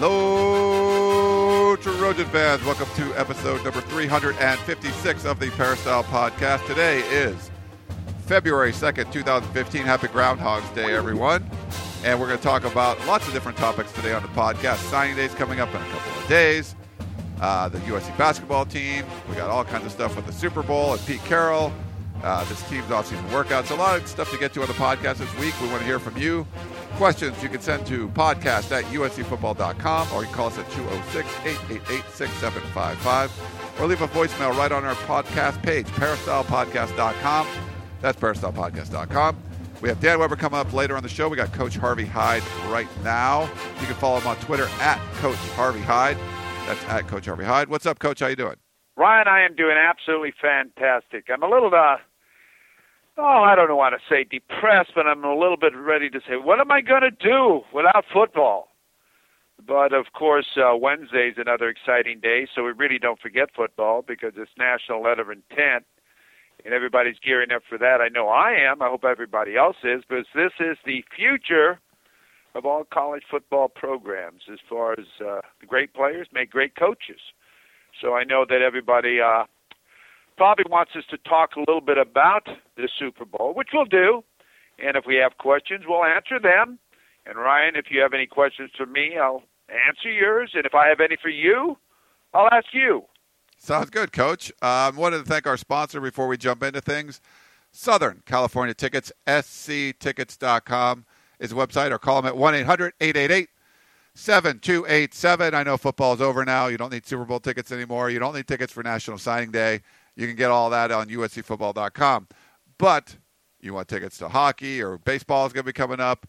Hello, Trojan fans. Welcome to episode number 356 of the Peristyle Podcast. Today is February 2nd, 2015. Happy Groundhog's Day, everyone. And we're going to talk about lots of different topics today on the podcast. Signing days coming up in a couple of days. Uh, the USC basketball team. We got all kinds of stuff with the Super Bowl and Pete Carroll. Uh, this team's off-season workouts. A lot of stuff to get to on the podcast this week. We want to hear from you. Questions you can send to podcast at uscfootball.com or you can call us at 206-888-6755 or leave a voicemail right on our podcast page, peristylepodcast.com. That's peristylepodcast.com. We have Dan Weber coming up later on the show. We got Coach Harvey Hyde right now. You can follow him on Twitter at Coach Harvey Hyde. That's at Coach Harvey Hyde. What's up, Coach? How you doing? Ryan, I am doing absolutely fantastic. I'm a little uh, oh, I don't know want to say depressed, but I'm a little bit ready to say, what am I going to do without football? But of course, uh, Wednesday is another exciting day, so we really don't forget football because it's National Letter of Intent, and everybody's gearing up for that. I know I am. I hope everybody else is, because this is the future of all college football programs. As far as uh, the great players make great coaches, so I know that everybody uh, probably wants us to talk a little bit about the Super Bowl, which we'll do. And if we have questions, we'll answer them. And Ryan, if you have any questions for me, I'll answer yours. And if I have any for you, I'll ask you. Sounds good, Coach. Um, wanted to thank our sponsor before we jump into things. Southern California Tickets, sctickets.com is the website, or call them at 1 800 888 7287. I know football is over now. You don't need Super Bowl tickets anymore. You don't need tickets for National Signing Day. You can get all that on uscfootball.com. But you want tickets to hockey or baseball is going to be coming up,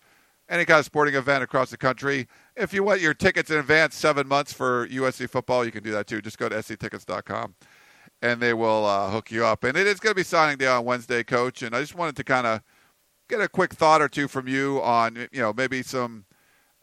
any kind of sporting event across the country. If you want your tickets in advance, seven months for USC football, you can do that too. Just go to sctickets.com and they will uh, hook you up. And it is going to be signing day on Wednesday, Coach. And I just wanted to kind of get a quick thought or two from you on, you know, maybe some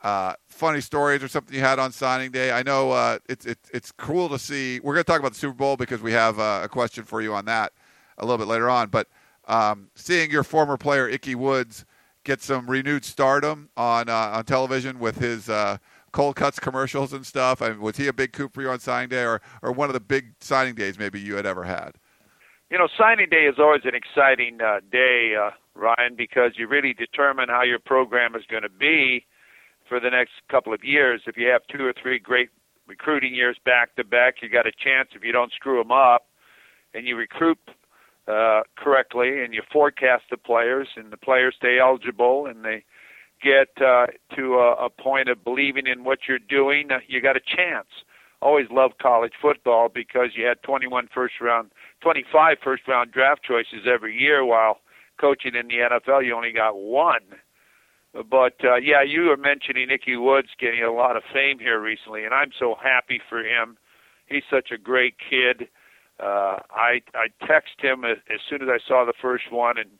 uh, funny stories or something you had on signing day. I know uh, it's it's it's cool to see. We're going to talk about the Super Bowl because we have uh, a question for you on that a little bit later on. But um, seeing your former player Ickey Woods get some renewed stardom on uh, on television with his uh, cold cuts commercials and stuff. I mean, was he a big coup for you on signing day, or or one of the big signing days maybe you had ever had? You know, signing day is always an exciting uh, day, Ryan, because you really determine how your program is going to be for the next couple of years. If you have two or three great recruiting years back to back, you got a chance if you don't screw them up and you recruit uh, correctly and you forecast the players and the players stay eligible and they get uh, to a, a point of believing in what you're doing, uh, you got a chance. Always loved college football because you had 21 first round, 25 first round draft choices every year, while coaching in the NFL you only got one. But uh, yeah, you were mentioning Ickey Woods getting a lot of fame here recently, and I'm so happy for him. He's such a great kid. Uh, I I text him as, as soon as I saw the first one, and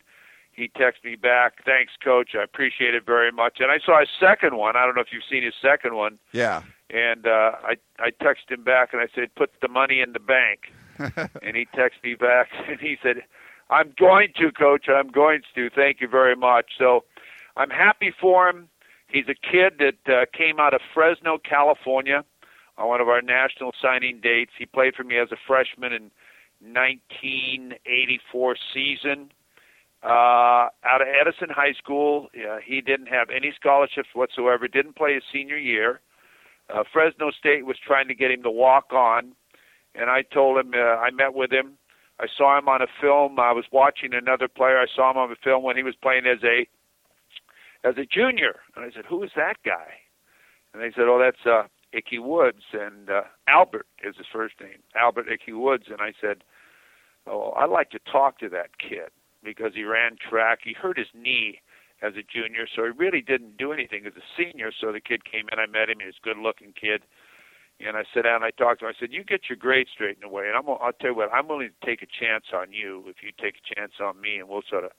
he texted me back, "Thanks, coach. I appreciate it very much." And I saw his second one. I don't know if you've seen his second one. Yeah. And uh, I I texted him back and I said, "Put the money in the bank." and he texted me back and he said, "I'm going to, coach. I'm going to. Thank you very much." So I'm happy for him. He's a kid that uh, came out of Fresno, California, on one of our national signing dates. He played for me as a freshman in 1984 season. Uh, out of Edison High School, uh, he didn't have any scholarships whatsoever. Didn't play his senior year. Uh, Fresno State was trying to get him to walk on, and I told him uh, I met with him. I saw him on a film. I was watching another player. I saw him on a film when he was playing as a as a junior. And I said, who is that guy? And they said, oh, that's uh, Ickey Woods. And uh, Albert is his first name, Albert Ickey Woods. And I said, oh, I'd like to talk to that kid because he ran track. He hurt his knee as a junior, so he really didn't do anything as a senior. So the kid came in, I met him, he was a good looking kid. And I sat down and I talked to him. I said, You get your grades straightened away and I'm I'll tell you what, I'm willing to take a chance on you if you take a chance on me and we'll sort of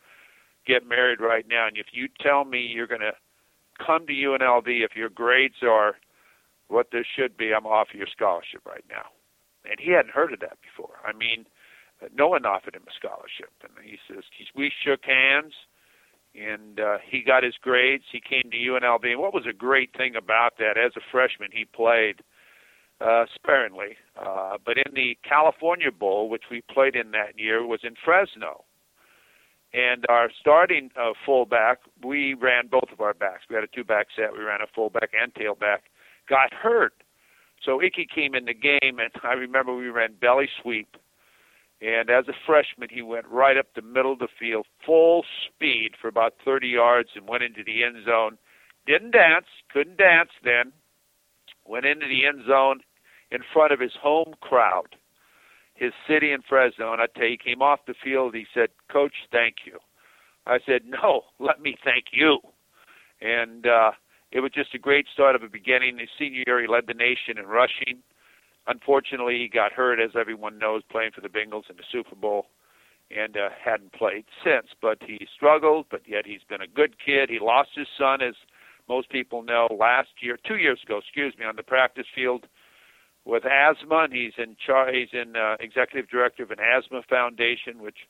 get married right now. And if you tell me you're gonna come to UNLV if your grades are what there should be, I'm off your scholarship right now. And he hadn't heard of that before. I mean, no one offered him a scholarship. And he says, we shook hands and uh, he got his grades. He came to UNLV. And what was a great thing about that, as a freshman, he played uh, sparingly. Uh, but in the California Bowl, which we played in that year, was in Fresno. And our starting uh, fullback, we ran both of our backs. We had a two-back set. We ran a fullback and tailback. Got hurt, so Ickey came in the game, and I remember we ran belly sweep. And as a freshman, he went right up the middle of the field, full speed for about 30 yards, and went into the end zone. Didn't dance, couldn't dance then. Went into the end zone in front of his home crowd his city in Fresno, and I tell you, he came off the field. He said, "Coach, thank you." I said, "No, let me thank you." And uh, it was just a great start of a beginning. His senior year, he led the nation in rushing. Unfortunately, he got hurt, as everyone knows, playing for the Bengals in the Super Bowl, and uh, hadn't played since. But he struggled, but yet he's been a good kid. He lost his son, as most people know, last year, two years ago, excuse me, on the practice field with asthma, and he's in char- he's in uh, executive director of an asthma foundation, which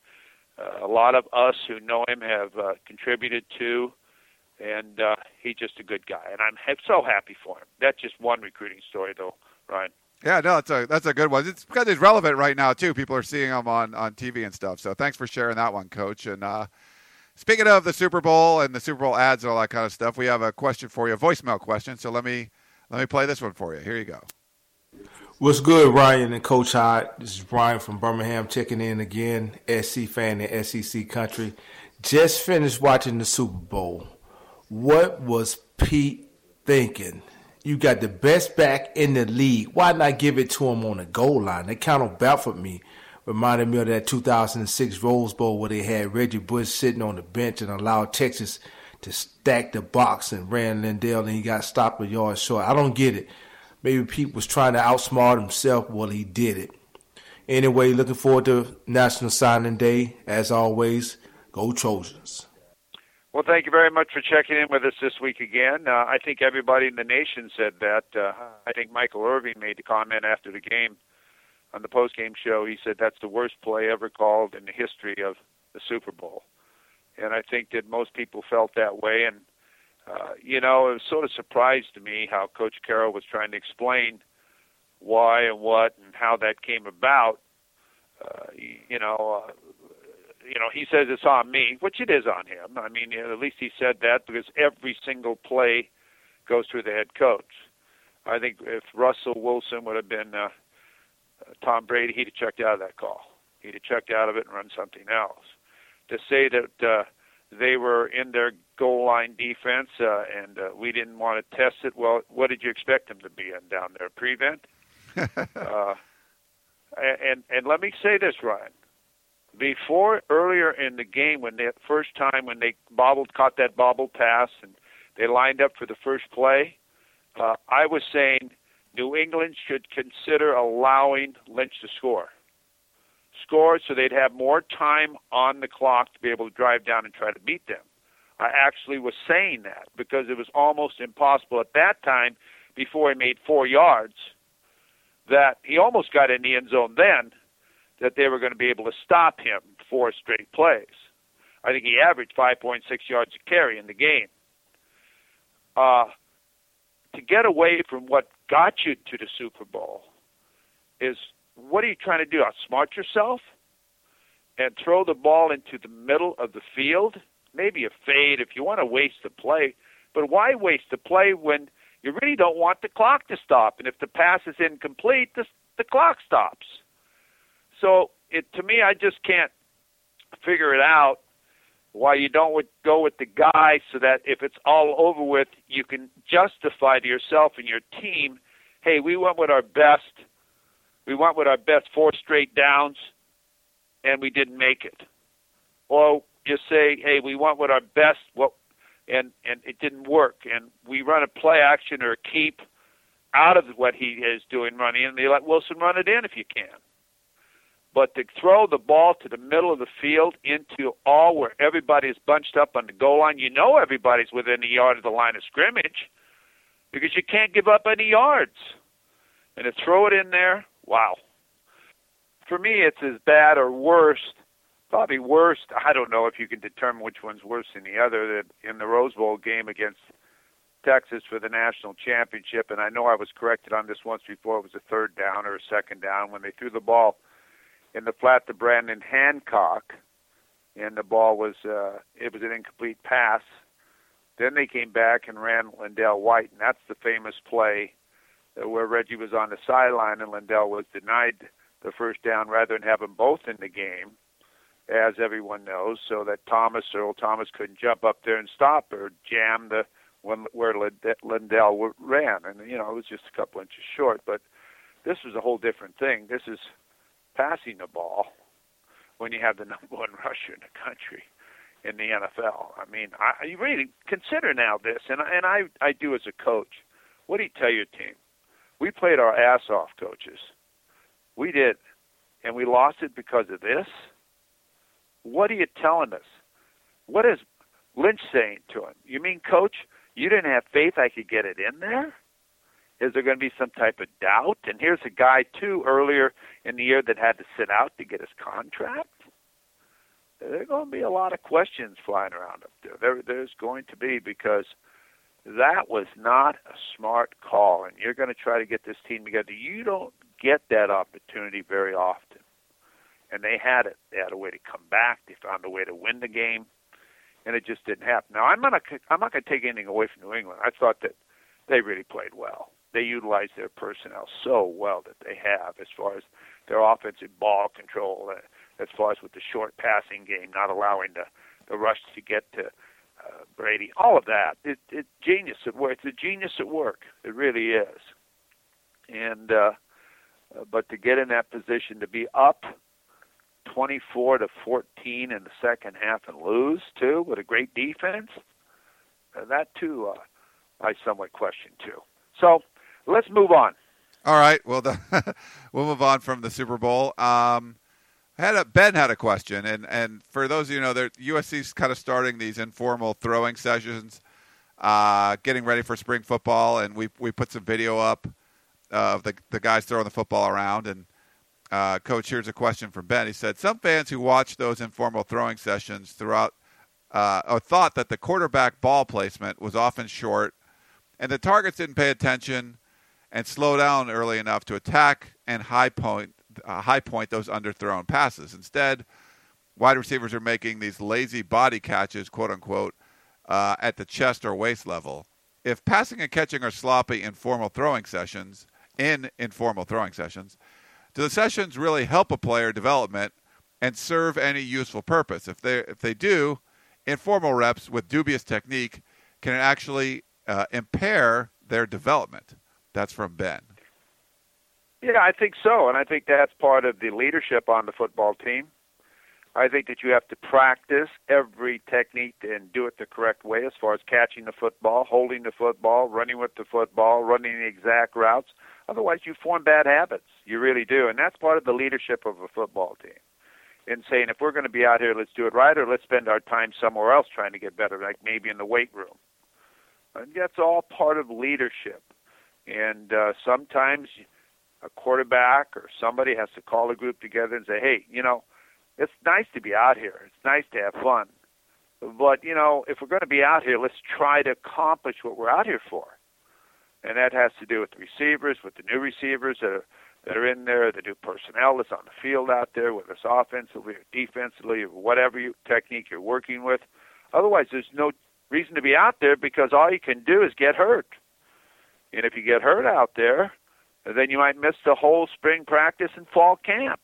uh, a lot of us who know him have uh, contributed to, and uh, he's just a good guy, and I'm ha- so happy for him. That's just one recruiting story, though, Ryan. Yeah, no, that's a that's a good one. It's because it's relevant right now too. People are seeing him on on TV and stuff. So thanks for sharing that one, Coach. And uh, speaking of the Super Bowl and the Super Bowl ads and all that kind of stuff, we have a question for you, a voicemail question. So let me let me play this one for you. Here you go. What's good, Ryan and Coach Hot? This is Brian from Birmingham checking in again. SC fan in SEC country. Just finished watching the Super Bowl. What was Pete thinking? You got the best back in the league. Why not give it to him on the goal line? That kind of baffled me. Reminded me of that 2006 Rose Bowl where they had Reggie Bush sitting on the bench and allowed Texas to stack the box and ran LenDale and he got stopped a yard short. I don't get it. Maybe Pete was trying to outsmart himself. Well, he did it. Anyway, looking forward to National Signing Day. As always, go Trojans. Well, thank you very much for checking in with us this week again. Uh, I think everybody in the nation said that. Uh, I think Michael Irvin made the comment after the game on the post-game show. He said that's the worst play ever called in the history of the Super Bowl, and I think that most people felt that way. And uh, you know, it was sort of surprised to me how Coach Carroll was trying to explain why and what and how that came about. Uh, you know, uh, you know, he says it's on me, which it is on him. I mean, at least he said that because every single play goes through the head coach. I think if Russell Wilson would have been uh, Tom Brady, he'd have checked out of that call. He'd have checked out of it and run something else. To say that uh, they were in their goal line defense, uh, and uh, we didn't want to test it. Well, what did you expect them to be in down there? Prevent. uh, and and let me say this, Ryan. Before earlier in the game, when the first time when they bobbled, caught that bobble pass, and they lined up for the first play, uh, I was saying New England should consider allowing Lynch to score score so they'd have more time on the clock to be able to drive down and try to beat them. I actually was saying that because it was almost impossible at that time before he made four yards that he almost got in the end zone then that they were going to be able to stop him four straight plays. I think he averaged 5.6 yards a carry in the game. Uh, to get away from what got you to the Super Bowl is what are you trying to do? Outsmart yourself and throw the ball into the middle of the field? Maybe a fade if you want to waste the play, but why waste the play when you really don't want the clock to stop? And if the pass is incomplete, the, the clock stops. So it to me, I just can't figure it out why you don't go with the guy so that if it's all over with, you can justify to yourself and your team, hey, we went with our best we went with our best four straight downs, and we didn't make it. Or just say, hey, we went with our best, what and and it didn't work. And we run a play action or a keep out of what he is doing running, and they let Wilson run it in if you can. But to throw the ball to the middle of the field into all where everybody's bunched up on the goal line, you know everybody's within a yard of the line of scrimmage because you can't give up any yards. And to throw it in there, wow. For me, it's as bad or worse, probably worst. I don't know if you can determine which one's worse than the other. That in the Rose Bowl game against Texas for the national championship, and I know I was corrected on this once before. It was a third down or a second down when they threw the ball in the flat to Brandon Hancock, and the ball was uh, it was an incomplete pass. Then they came back and ran LenDale White, and that's the famous play where Reggie was on the sideline and LenDale was denied the first down rather than have them both in the game, as everyone knows, so that Thomas Earl Thomas couldn't jump up there and stop or jam the when where LenDale ran, and you know it was just a couple inches short. But this was a whole different thing. This is passing the ball when you have the number one rusher in the country in the NFL. I mean, I you really consider now this, and and I I do as a coach. What do you tell your team? We played our ass off, coaches. We did, and we lost it because of this. What are you telling us? What is Lynch saying to him? You mean, coach, you didn't have faith I could get it in there? Is there going to be some type of doubt? And here's a guy, too, earlier in the year that had to sit out to get his contract. There are going to be a lot of questions flying around up there. there there's going to be because that was not a smart call. And you're going to try to get this team together. You don't get that opportunity very often. And they had it. They had a way to come back. They found a way to win the game, and it just didn't happen. Now I'm not. I'm not going to take anything away from New England. I thought that they really played well they utilize their personnel so well that they have as far as their offensive ball control, uh, as far as with the short passing game, not allowing the the rush to get to uh, Brady, all of that. It, it genius at work. It's a genius at work. It really is. And uh, uh, but to get in that position to be up 24 to 14 in the second half and lose too with a great defense, uh, that too uh, I somewhat question too. So let's move on. All right. Well, the, we'll move on from the Super Bowl. Um, had a, Ben had a question, and, and for those of you know, USC's kind of starting these informal throwing sessions, uh, getting ready for spring football, and we we put some video up of the the guys throwing the football around. And uh, coach, here's a question from Ben. He said some fans who watched those informal throwing sessions throughout uh, thought that the quarterback ball placement was often short, and the targets didn't pay attention and slow down early enough to attack and high point uh, high point those underthrown passes. Instead, wide receivers are making these lazy body catches, quote unquote, uh, at the chest or waist level. If passing and catching are sloppy in formal throwing sessions, in informal throwing sessions, do the sessions really help a player development and serve any useful purpose? If they if they do, informal reps with dubious technique can actually uh, impair their development. That's from Ben. Yeah, I think so, and I think that's part of the leadership on the football team. I think that you have to practice every technique and do it the correct way as far as catching the football, holding the football, running with the football, running the exact routes. Otherwise, you form bad habits. You really do, and that's part of the leadership of a football team. In saying, if we're going to be out here, let's do it right, or let's spend our time somewhere else trying to get better, like maybe in the weight room. And that's all part of leadership. And uh, sometimes a quarterback or somebody has to call a group together and say, hey, you know, it's nice to be out here. It's nice to have fun. But, you know, if we're going to be out here, let's try to accomplish what we're out here for. And that has to do with the receivers, with the new receivers that are, that are in there, the new personnel that's on the field out there, whether it's offensively or defensively or whatever you, technique you're working with. Otherwise, there's no reason to be out there because all you can do is get hurt. And if you get hurt out there, then you might miss the whole spring practice and fall camp.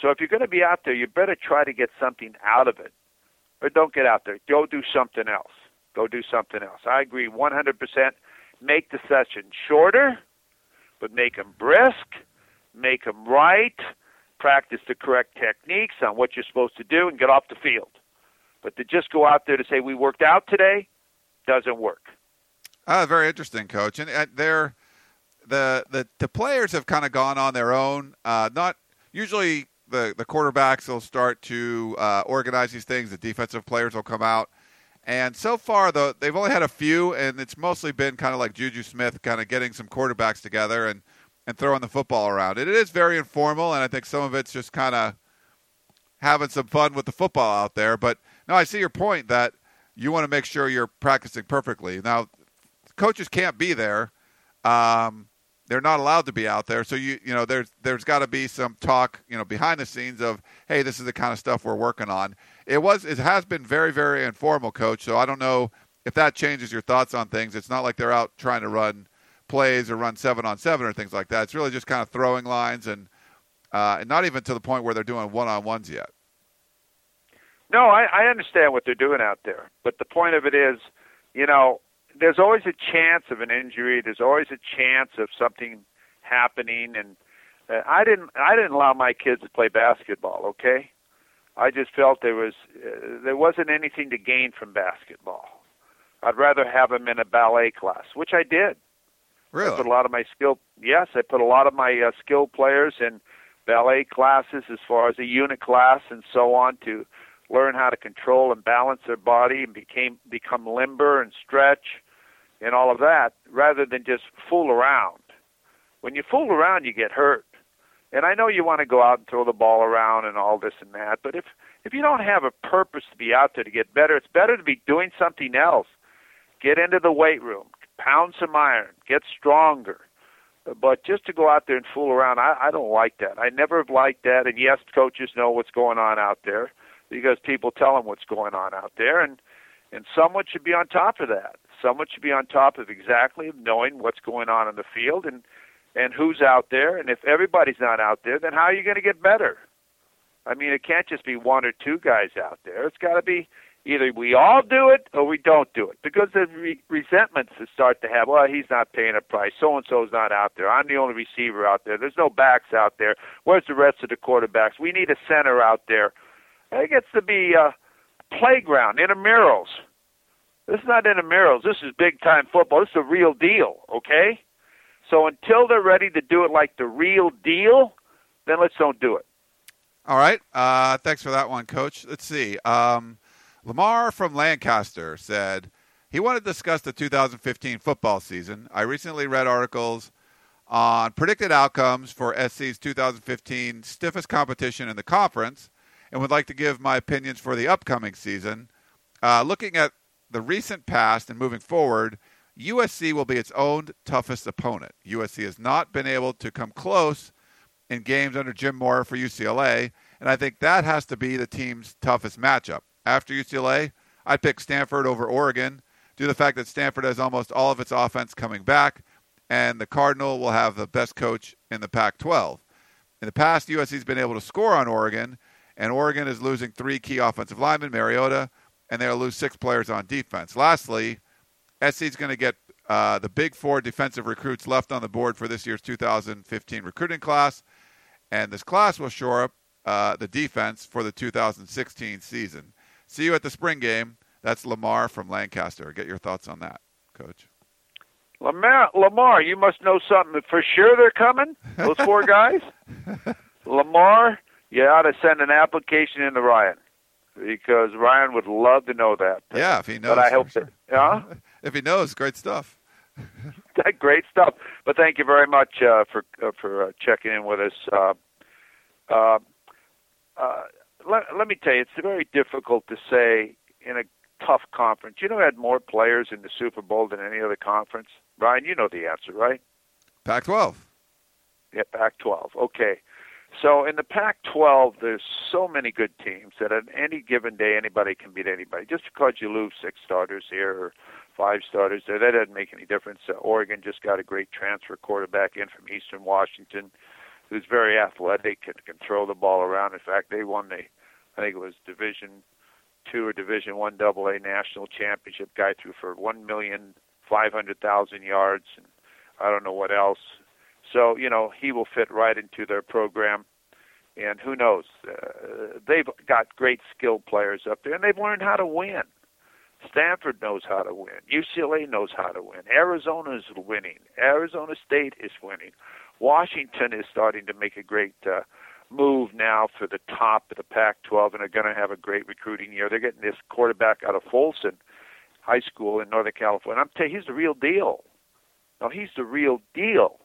So if you're going to be out there, you better try to get something out of it. Or don't get out there. Go do something else. Go do something else. I agree 100%. Make the session shorter, but make them brisk, make them right, practice the correct techniques on what you're supposed to do, and get off the field. But to just go out there to say we worked out today doesn't work. Uh, very interesting, coach. And uh, they're the the the players have kind of gone on their own. Uh, not usually the the quarterbacks will start to uh, organize these things. The defensive players will come out. And so far, though, they've only had a few, and it's mostly been kind of like Juju Smith, kind of getting some quarterbacks together and, and throwing the football around. It, is very informal, and I think some of it's just kind of having some fun with the football out there. But no, I see your point that you want to make sure you're practicing perfectly. Now, coaches can't be there. Um, they're not allowed to be out there. So you you know there's there's got to be some talk you know behind the scenes of hey this is the kind of stuff we're working on. It was it has been very very informal, coach. So I don't know if that changes your thoughts on things. It's not like they're out trying to run plays or run seven on seven or things like that. It's really just kind of throwing lines and uh, and not even to the point where they're doing one on ones yet. No, I, I understand what they're doing out there, but the point of it is, you know, there's always a chance of an injury. There's always a chance of something happening, and uh, I didn't I didn't allow my kids to play basketball. Okay, I just felt there was uh, there wasn't anything to gain from basketball. I'd rather have them in a ballet class, which I did. Really? I put a lot of my skill. Yes, I put a lot of my uh, skilled players in ballet classes, as far as a unit class and so on, to learn how to control and balance their body and became become limber and stretch and all of that rather than just fool around. When you fool around, you get hurt. And I know you want to go out and throw the ball around and all this and that, but if if you don't have a purpose to be out there to get better, it's better to be doing something else. Get into the weight room, pound some iron, get stronger. But just to go out there and fool around, I, I don't like that. I never have liked that. And yes, coaches know what's going on out there because people tell them what's going on out there, and and someone should be on top of that someone should be on top of exactly knowing what's going on in the field and and who's out there. And if everybody's not out there, then how are you going to get better? I mean, it can't just be one or two guys out there. It's got to be either we all do it or we don't do it because the re- resentments that start to have. Well, he's not paying a price. So and so's not out there. I'm the only receiver out there. There's no backs out there. Where's the rest of the quarterbacks? We need a center out there. it gets to be uh, a playground, intramurals. This is not intramurals. This is big time football. This is a real deal, okay? So until they're ready to do it like the real deal, then let's don't do it. All right. Uh, thanks for that one, Coach. Let's see. Um, Lamar from Lancaster said he wanted to discuss the 2015 football season. I recently read articles on predicted outcomes for SC's 2015 stiffest competition in the conference and would like to give my opinions for the upcoming season. Uh, looking at the recent past and moving forward, USC will be its own toughest opponent. USC has not been able to come close in games under Jim Mora for UCLA, and I think that has to be the team's toughest matchup. After UCLA, I'd pick Stanford over Oregon due to the fact that Stanford has almost all of its offense coming back, and the Cardinal will have the best coach in the Pac 12. In the past, USC's been able to score on Oregon, and Oregon is losing three key offensive linemen Mariota, and they'll lose six players on defense. Lastly, SC is going to get uh, the big four defensive recruits left on the board for this year's 2015 recruiting class, and this class will shore up uh, the defense for the 2016 season. See you at the spring game. That's Lamar from Lancaster. Get your thoughts on that, Coach. Lamar, Lamar, you must know something for sure. They're coming. Those four guys. Lamar, you ought to send an application in to Ryan because Ryan would love to know that. Yeah, if he knows. But I hope sure. that. Huh? if he knows, great stuff. great stuff. But thank you very much uh, for uh, for uh, checking in with us. Uh, uh, uh, let, let me tell you, it's very difficult to say in a tough conference. You know, had more players in the Super Bowl than any other conference. Ryan, you know the answer, right? Pac-12. Yeah, Pac-12. Okay. So in the Pac-12, there's so many good teams that on any given day anybody can beat anybody. Just because you lose six starters here or five starters there, that doesn't make any difference. Uh, Oregon just got a great transfer quarterback in from Eastern Washington, who's very athletic and can throw the ball around. In fact, they won the, I think it was Division Two or Division One Double A national championship. Guy threw for one million five hundred thousand yards and I don't know what else so, you know, he will fit right into their program. and who knows? Uh, they've got great skilled players up there, and they've learned how to win. Stanford knows how to win. UCLA knows how to win. Arizona is winning. Arizona State is winning. Washington is starting to make a great uh, move now for the top of the Pac-12, and are going to have a great recruiting year. They're getting this quarterback out of Folsom High School in Northern California. I'm telling you, he's the real deal. No, he's the real deal.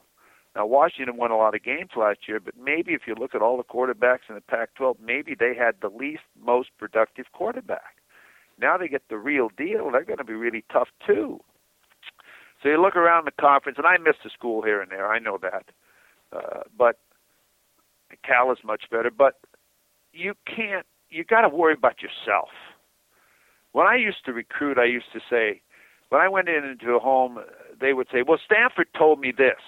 Now Washington won a lot of games last year, but maybe if you look at all the quarterbacks in the Pac-12, maybe they had the least most productive quarterback. Now they get the real deal. They're going to be really tough too. So you look around the conference, and I missed a school here and there. I know that, uh, but Cal is much better. But you can't. You got to worry about yourself. When I used to recruit, I used to say, when I went in into a home, they would say, "Well, Stanford told me this."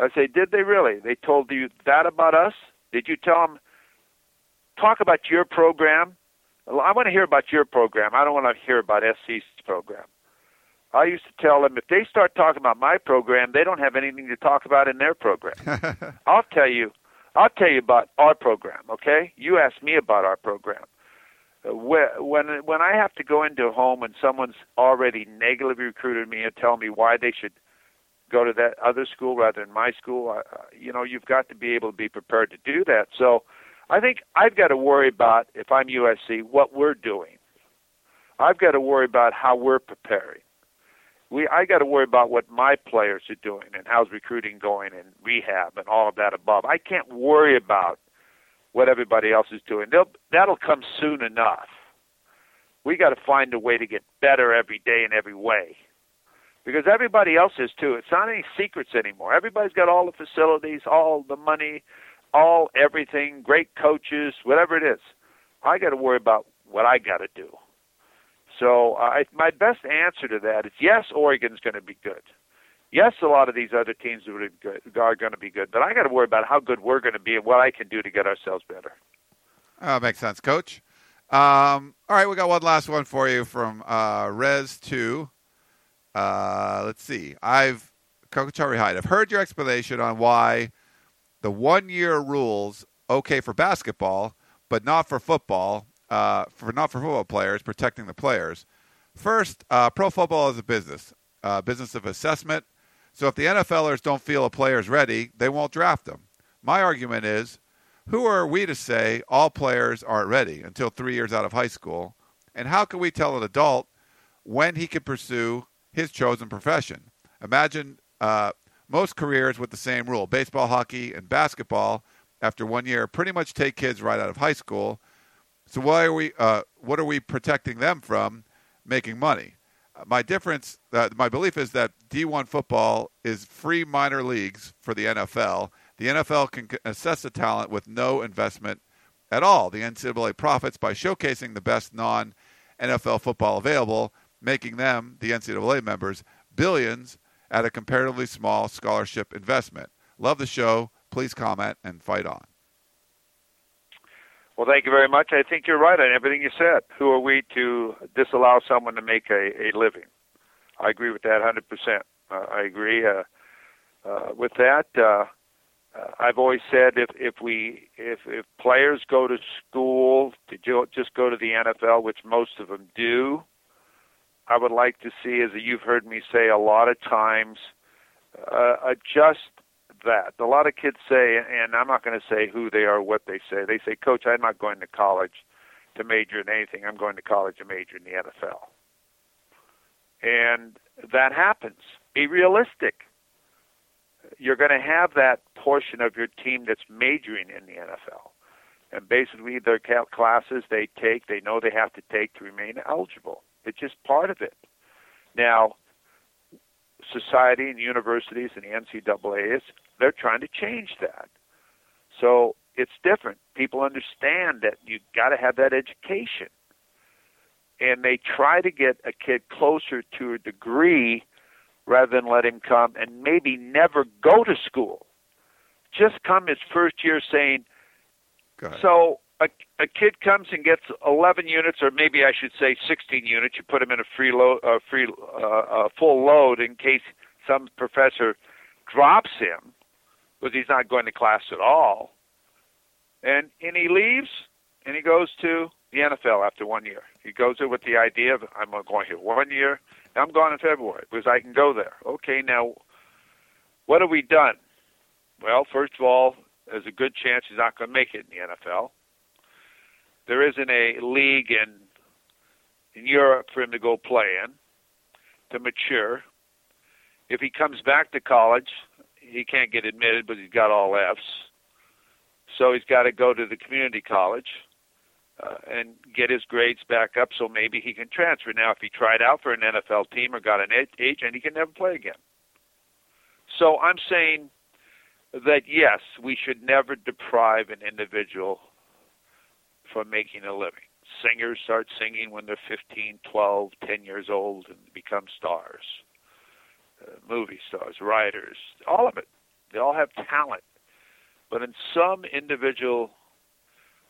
I say, did they really? They told you that about us? Did you tell them, talk about your program? I want to hear about your program. I don't want to hear about SC's program. I used to tell them if they start talking about my program, they don't have anything to talk about in their program. I'll tell you, I'll tell you about our program. Okay, you ask me about our program. Uh, when when I have to go into a home and someone's already negatively recruited me and tell me why they should go to that other school rather than my school. Uh, you know, you've got to be able to be prepared to do that. So I think I've got to worry about, if I'm USC, what we're doing. I've got to worry about how we're preparing. We, I got to worry about what my players are doing and how's recruiting going and rehab and all of that above. I can't worry about what everybody else is doing. They'll, that'll come soon enough. We got to find a way to get better every day in every way because everybody else is too. It's not any secrets anymore. Everybody's got all the facilities, all the money, all everything, great coaches, whatever it is. I got to worry about what I got to do. So I, my best answer to that is yes, Oregon's going to be good. Yes, a lot of these other teams are going to be good, but I got to worry about how good we're going to be and what I can do to get ourselves better. Oh, makes sense, Coach. Um, all right, we got one last one for you from uh, Res Two. Uh, let's see. I've Coach Harvey Hyde. I've heard your explanation on why the one-year rules okay for basketball, but not for football. Uh, for not for football players, protecting the players. First, uh, pro football is a business, uh, business of assessment. So if the NFLers don't feel a player's ready, they won't draft them. My argument is, who are we to say all players aren't ready until three years out of high school? And how can we tell an adult when he can pursue his chosen profession. Imagine uh, most careers with the same rule baseball, hockey, and basketball, after one year, pretty much take kids right out of high school. So, why are we, uh, what are we protecting them from making money? Uh, my difference, uh, my belief is that D1 football is free minor leagues for the NFL. The NFL can assess the talent with no investment at all. The NCAA profits by showcasing the best non NFL football available making them, the NCAA members, billions at a comparatively small scholarship investment. Love the show. Please comment and fight on. Well, thank you very much. I think you're right on everything you said. Who are we to disallow someone to make a, a living? I agree with that 100%. Uh, I agree uh, uh, with that. Uh, uh, I've always said if if we if if players go to school to just go to the NFL, which most of them do, I would like to see, as you've heard me say a lot of times, uh, adjust that. A lot of kids say, and I'm not going to say who they are, what they say. They say, Coach, I'm not going to college to major in anything. I'm going to college to major in the NFL. And that happens. Be realistic. You're going to have that portion of your team that's majoring in the NFL. And basically, their classes they take, they know they have to take to remain eligible. It's just part of it. Now, society and universities and the NCAA they're trying to change that. So it's different. People understand that you've got to have that education, and they try to get a kid closer to a degree rather than let him come and maybe never go to school. Just come his first year saying, "So a, a kid comes and gets 11 units, or maybe I should say 16 units. You put him in a free load, uh, free uh, full load in case some professor drops him because he's not going to class at all. and and he leaves and he goes to the NFL after one year. He goes there with the idea of I'm going here one year. And I'm gone in February because I can go there. Okay, now what have we done? Well, first of all, there's a good chance he's not going to make it in the NFL. There isn't a league in in Europe for him to go play in to mature. If he comes back to college, he can't get admitted, but he's got all F's. So he's got to go to the community college uh, and get his grades back up so maybe he can transfer. Now, if he tried out for an NFL team or got an agent, he can never play again. So I'm saying that yes, we should never deprive an individual from making a living. Singers start singing when they're 15, 12, 10 years old and become stars. Uh, movie stars, writers, all of it. They all have talent. But in some individual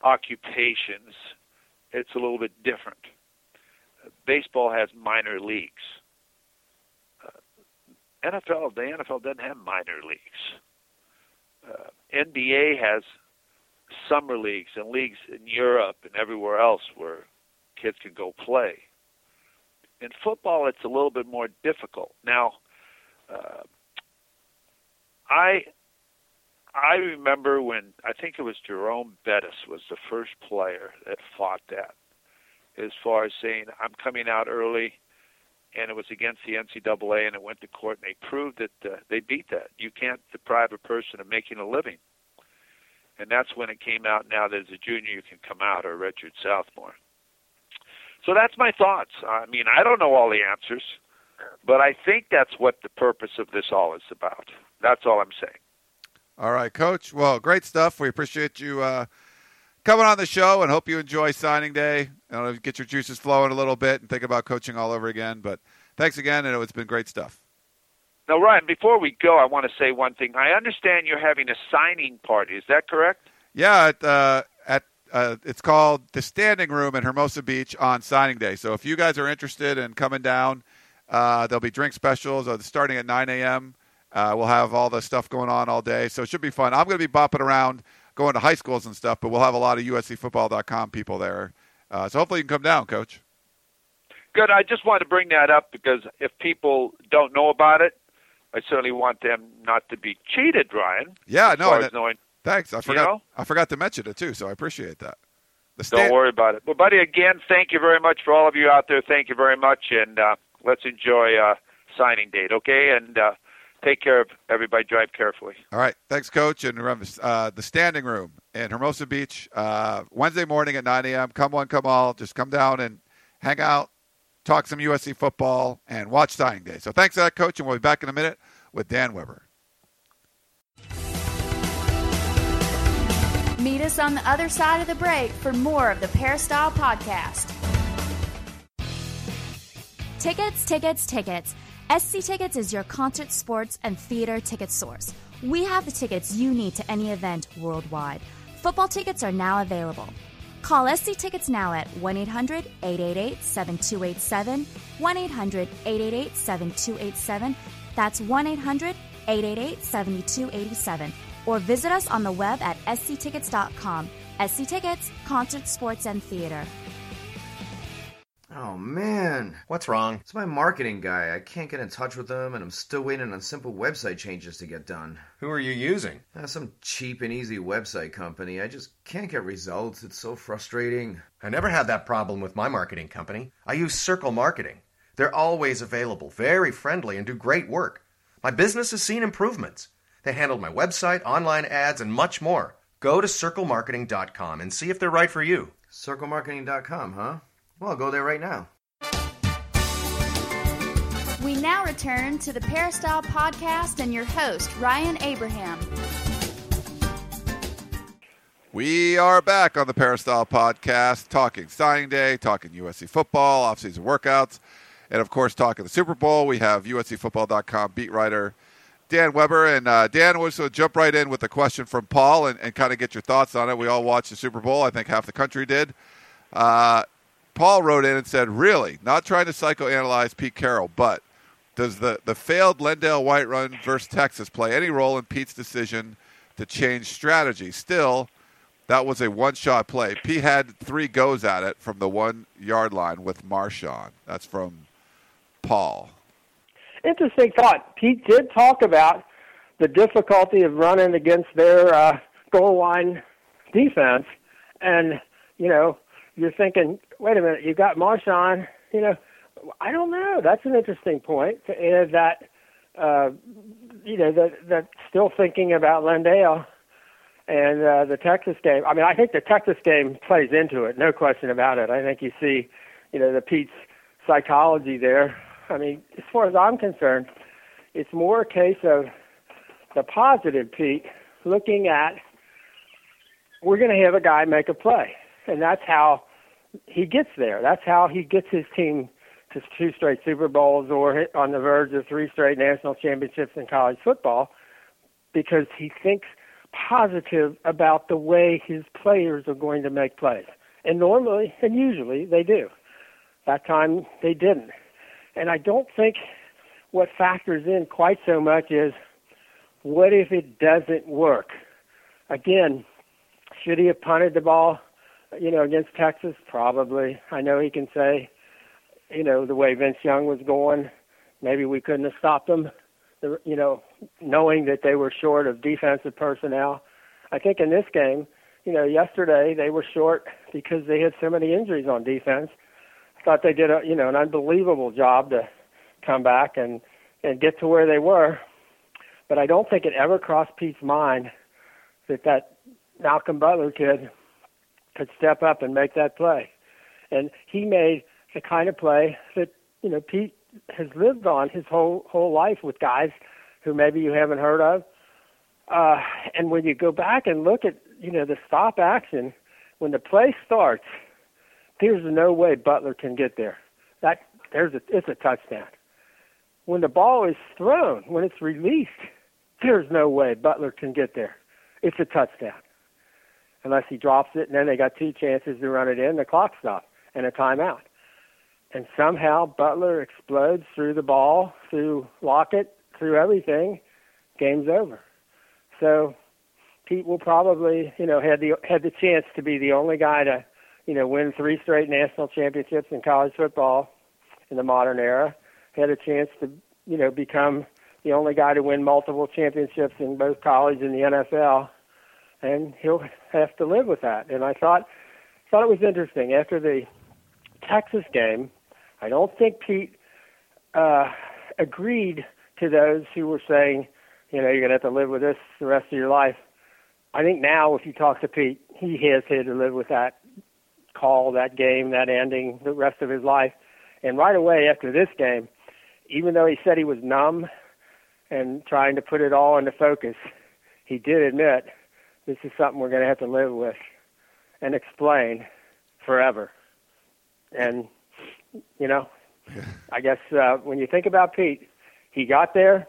occupations, it's a little bit different. Uh, baseball has minor leagues. Uh, NFL, the NFL doesn't have minor leagues. Uh, NBA has summer leagues and leagues in Europe and everywhere else where kids can go play. In football, it's a little bit more difficult. Now, uh, I I remember when I think it was Jerome Bettis was the first player that fought that, as far as saying I'm coming out early, and it was against the NCAA, and it went to court, and they proved that uh, they beat that. You can't deprive a person of making a living and that's when it came out. Now that as a junior you can come out, or redshirt sophomore. So that's my thoughts. I mean, I don't know all the answers, but I think that's what the purpose of this all is about. That's all I'm saying. All right, Coach. Well, great stuff. We appreciate you uh, coming on the show, and hope you enjoy signing day. And get your juices flowing a little bit, and think about coaching all over again. But thanks again, and it's been great stuff. Now, Ryan, before we go, I want to say one thing. I understand you're having a signing party. Is that correct? Yeah, at, uh, at uh, it's called the Standing Room in Hermosa Beach on signing day. So if you guys are interested in coming down, uh, there'll be drink specials uh, starting at 9 a.m. Uh, we'll have all the stuff going on all day, so it should be fun. I'm going to be bopping around, going to high schools and stuff, but we'll have a lot of USCFootball.com people there. Uh, so hopefully you can come down, Coach. Good. I just wanted to bring that up because if people don't know about it, I certainly want them not to be cheated, Ryan. Yeah, no. That, knowing, thanks. I forgot. You know? I forgot to mention it too, so I appreciate that. Don't worry about it. Well, buddy, again, thank you very much for all of you out there. Thank you very much, and uh, let's enjoy uh, signing date, okay? And uh, take care of everybody. Drive carefully. All right. Thanks, Coach. And remember, uh, the standing room in Hermosa Beach, uh, Wednesday morning at 9 a.m. Come one, come all. Just come down and hang out, talk some USC football, and watch signing day. So thanks for that, Coach, and we'll be back in a minute with Dan Weber. Meet us on the other side of the break for more of the Peristyle Podcast. Tickets, tickets, tickets. SC Tickets is your concert, sports, and theater ticket source. We have the tickets you need to any event worldwide. Football tickets are now available. Call SC Tickets now at 1 800 888 7287, 1 800 888 7287. That's 1 800 888 7287. Or visit us on the web at sctickets.com. SC Tickets, concert, sports, and theater. Oh man. What's wrong? It's my marketing guy. I can't get in touch with him, and I'm still waiting on simple website changes to get done. Who are you using? Uh, some cheap and easy website company. I just can't get results. It's so frustrating. I never had that problem with my marketing company. I use Circle Marketing. They're always available, very friendly, and do great work. My business has seen improvements. They handled my website, online ads, and much more. Go to circlemarketing.com and see if they're right for you. Circlemarketing.com, huh? Well, I'll go there right now. We now return to the Peristyle Podcast and your host, Ryan Abraham. We are back on the Peristyle Podcast, talking signing day, talking USC football, offseason workouts, and of course, talking the Super Bowl. We have USCFootball.com beat writer Dan Weber. And uh, Dan, we'll so jump right in with a question from Paul and, and kind of get your thoughts on it. We all watched the Super Bowl. I think half the country did. Uh, Paul wrote in and said, Really, not trying to psychoanalyze Pete Carroll, but does the, the failed LenDale White run versus Texas play any role in Pete's decision to change strategy? Still, that was a one-shot play. Pete had three goes at it from the one-yard line with Marshawn. That's from Paul. Interesting thought. Pete did talk about the difficulty of running against their uh, goal line defense, and you know, you're thinking, wait a minute, you've got Marshawn. You know, I don't know. That's an interesting point to that. Uh, you know, that that still thinking about LenDale and uh, the Texas game. I mean, I think the Texas game plays into it, no question about it. I think you see, you know, the Pete's psychology there. I mean, as far as I'm concerned, it's more a case of the positive Pete looking at we're going to have a guy make a play, and that's how he gets there. That's how he gets his team to two straight Super Bowls or on the verge of three straight national championships in college football because he thinks positive about the way his players are going to make plays. And normally and usually they do. That time they didn't. And I don't think what factors in quite so much is what if it doesn't work? Again, should he have punted the ball, you know, against Texas? Probably. I know he can say, you know, the way Vince Young was going, maybe we couldn't have stopped them. You know, knowing that they were short of defensive personnel. I think in this game, you know, yesterday they were short because they had so many injuries on defense. I thought they did a, you know, an unbelievable job to come back and and get to where they were. But I don't think it ever crossed Pete's mind that that Malcolm Butler kid could step up and make that play. And he made the kind of play that, you know, Pete has lived on his whole whole life with guys who maybe you haven't heard of. Uh, and when you go back and look at, you know, the stop action, when the play starts, there's no way Butler can get there. That there's a it's a touchdown. When the ball is thrown, when it's released, there's no way Butler can get there. It's a touchdown unless he drops it, and then they got two chances to run it in. The clock stops and a timeout. And somehow Butler explodes through the ball, through Lockette, through everything. Game's over. So Pete will probably, you know, had the had the chance to be the only guy to, you know, win three straight national championships in college football in the modern era. Had a chance to, you know, become the only guy to win multiple championships in both college and the NFL and he'll have to live with that. And I thought thought it was interesting after the Texas game. I don't think Pete uh, agreed to those who were saying, you know, you're going to have to live with this the rest of your life. I think now, if you talk to Pete, he has had to live with that call, that game, that ending, the rest of his life. And right away after this game, even though he said he was numb and trying to put it all into focus, he did admit this is something we're going to have to live with and explain forever. And you know, I guess uh, when you think about Pete, he got there.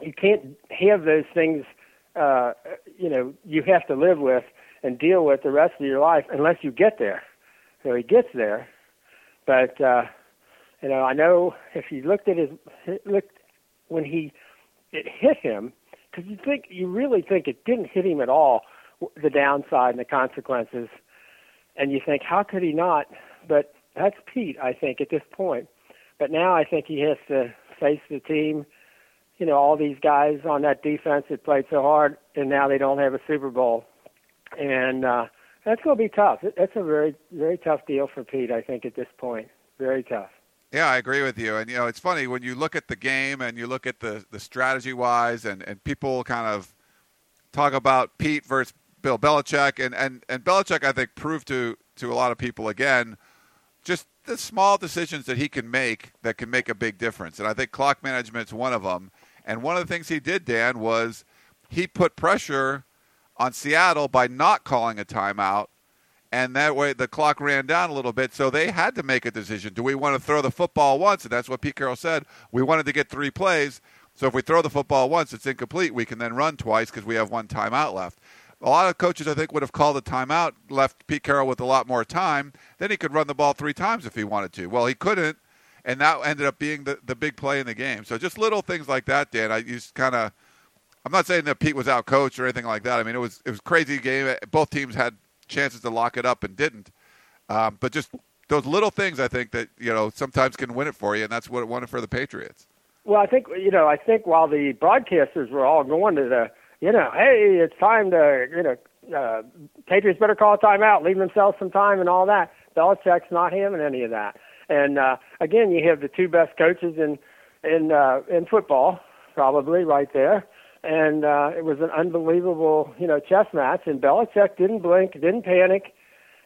You can't have those things. Uh, you know, you have to live with and deal with the rest of your life unless you get there. So he gets there, but uh, you know, I know if you looked at his looked when he it hit him because you think you really think it didn't hit him at all, the downside and the consequences, and you think how could he not? But that's Pete, I think, at this point. But now I think he has to face the team. You know, all these guys on that defense that played so hard, and now they don't have a Super Bowl, and uh, that's going to be tough. That's a very, very tough deal for Pete. I think at this point, very tough. Yeah, I agree with you. And you know, it's funny when you look at the game and you look at the the strategy wise, and and people kind of talk about Pete versus Bill Belichick, and and and Belichick, I think, proved to to a lot of people again just the small decisions that he can make that can make a big difference. And I think clock management is one of them. And one of the things he did, Dan, was he put pressure on Seattle by not calling a timeout and that way the clock ran down a little bit. So they had to make a decision. Do we want to throw the football once? And that's what Pete Carroll said. We wanted to get three plays. So if we throw the football once, it's incomplete. We can then run twice because we have one timeout left. A lot of coaches, I think, would have called a timeout, left Pete Carroll with a lot more time. Then he could run the ball three times if he wanted to. Well, he couldn't, and that ended up being the, the big play in the game. So just little things like that, Dan. I just kind of. I'm not saying that Pete was out coached or anything like that. I mean, it was it was crazy game. Both teams had chances to lock it up and didn't. Um, but just those little things, I think that you know sometimes can win it for you, and that's what it won it for the Patriots. Well, I think you know. I think while the broadcasters were all going to the, you know, hey, it's time to, you know, uh, Patriots better call a timeout, leave themselves some time, and all that. Belichick's not having any of that. And uh, again, you have the two best coaches in in uh, in football, probably right there. And uh, it was an unbelievable, you know, chess match. And Belichick didn't blink, didn't panic,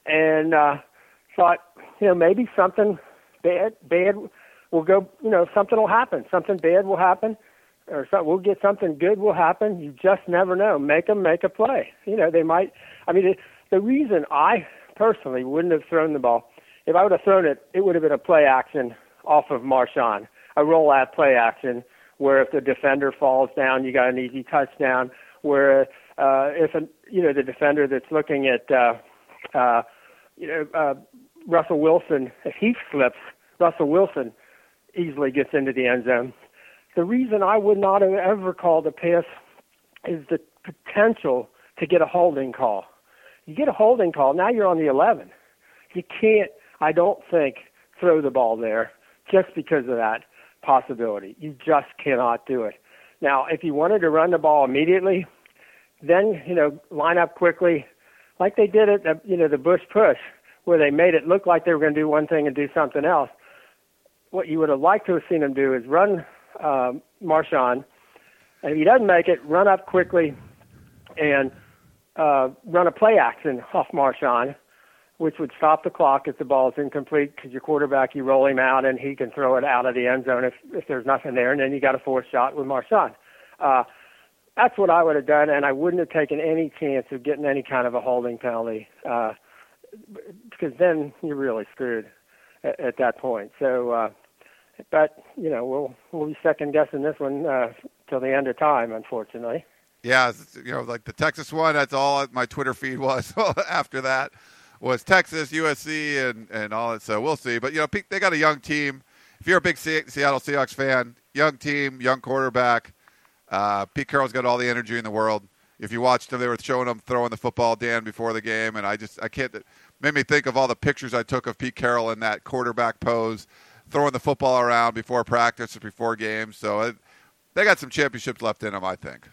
and uh, thought, you know, maybe something bad bad will go. You know, something will happen. Something bad will happen, or something, we'll get something good will happen. You just never know. Make them make a play. You know, they might. I mean, it, the reason I personally wouldn't have thrown the ball, if I would have thrown it, it would have been a play action off of Marshawn, a roll out play action where if the defender falls down, you got an easy touchdown. Where uh, if a, you know the defender that's looking at uh, uh, you know uh, Russell Wilson, if he slips, Russell Wilson easily gets into the end zone. The reason I would not have ever called a pass is the potential to get a holding call. You get a holding call, now you're on the 11. You can't, I don't think, throw the ball there just because of that possibility. You just cannot do it. Now, if you wanted to run the ball immediately, then, you know, line up quickly, like they did at the, you know, the Bush push, where they made it look like they were going to do one thing and do something else. What you would have liked to have seen him do is run uh, Marshawn, and if he doesn't make it, run up quickly and uh, run a play action off Marshawn, which would stop the clock if the ball is incomplete because your quarterback, you roll him out and he can throw it out of the end zone if, if there's nothing there, and then you got a fourth shot with Marshawn. Uh, that's what I would have done, and I wouldn't have taken any chance of getting any kind of a holding penalty uh, because then you're really screwed at, at that point. So, uh, but you know, we'll we'll be second guessing this one uh, till the end of time, unfortunately. Yeah, you know, like the Texas one. That's all my Twitter feed was. After that was Texas, USC, and and all that. So we'll see. But you know, they got a young team. If you're a big Seattle Seahawks fan, young team, young quarterback. Uh, Pete Carroll's got all the energy in the world. If you watched them, they were showing him throwing the football, Dan, before the game, and I just I can't. Made me think of all the pictures I took of Pete Carroll in that quarterback pose, throwing the football around before practice or before games. So it, they got some championships left in them, I think.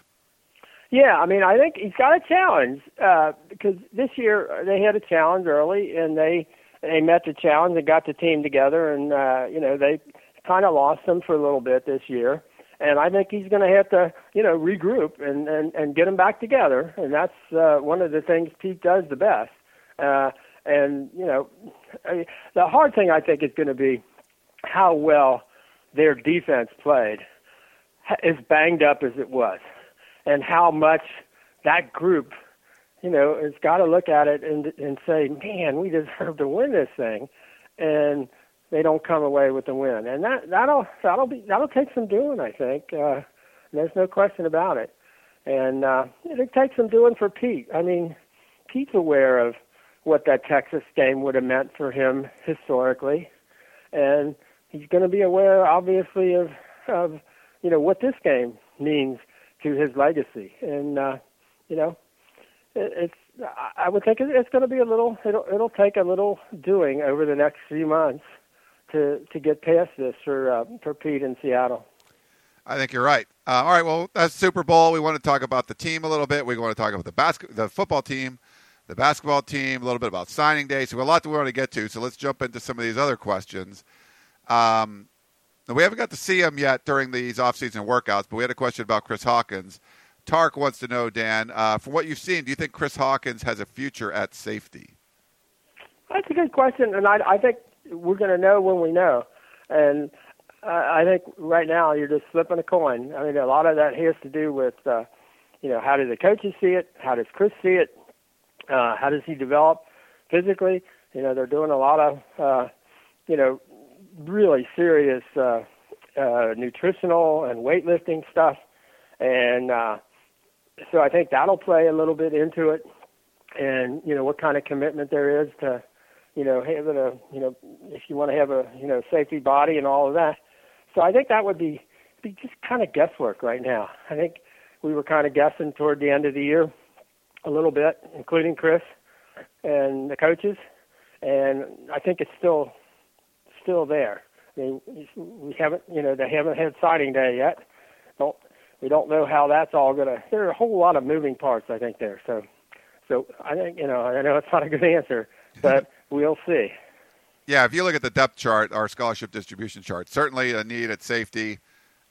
Yeah, I mean, I think he's got a challenge uh, because this year they had a challenge early, and they they met the challenge and got the team together, and uh, you know they kind of lost them for a little bit this year, and I think he's going to have to you know regroup and and and get them back together, and that's uh, one of the things Pete does the best. Uh, and you know, I, the hard thing I think is going to be how well their defense played, as banged up as it was and how much that group, you know, has got to look at it and and say, man, we deserve to win this thing, and they don't come away with the win, and that that'll that'll be that'll take some doing, I think. Uh, there's no question about it, and uh, it takes some doing for Pete. I mean, Pete's aware of what that Texas game would have meant for him historically, and he's going to be aware, obviously, of of you know what this game means to his legacy. And uh, you know, it, it's I would think it's going to be a little. It'll it'll take a little doing over the next few months to to get past this for uh, for Pete in Seattle. I think you're right. Uh, all right, well, that's Super Bowl. We want to talk about the team a little bit. We want to talk about the basket, the football team, the basketball team, a little bit about signing day. So a lot that we want to get to. So let's jump into some of these other questions. Um, now, we haven't got to see him yet during these offseason workouts, but we had a question about Chris Hawkins. Tark wants to know, Dan, uh, from what you've seen, do you think Chris Hawkins has a future at safety? That's a good question, and I, I think we're going to know when we know. And uh, I think right now you're just flipping a coin. I mean, a lot of that has to do with, uh, you know, how do the coaches see it? How does Chris see it? Uh, how does he develop physically? You know, they're doing a lot of, uh, you know, really serious uh, uh, nutritional and weightlifting stuff, and uh, so I think that'll play a little bit into it, and you know what kind of commitment there is to, you know, having a you know if you want to have a you know safety body and all of that. So I think that would be be just kind of guesswork right now. I think we were kind of guessing toward the end of the year a little bit, including Chris. and the coaches, and I think it's still still there. I mean, we haven't, you know, they haven't had signing day yet. Don't we don't know how that's all going to. There are a whole lot of moving parts, I think, there. So, so I think you know, I know it's not a good answer, but we'll see. Yeah, if you look at the depth chart, our scholarship distribution chart, certainly a need at safety.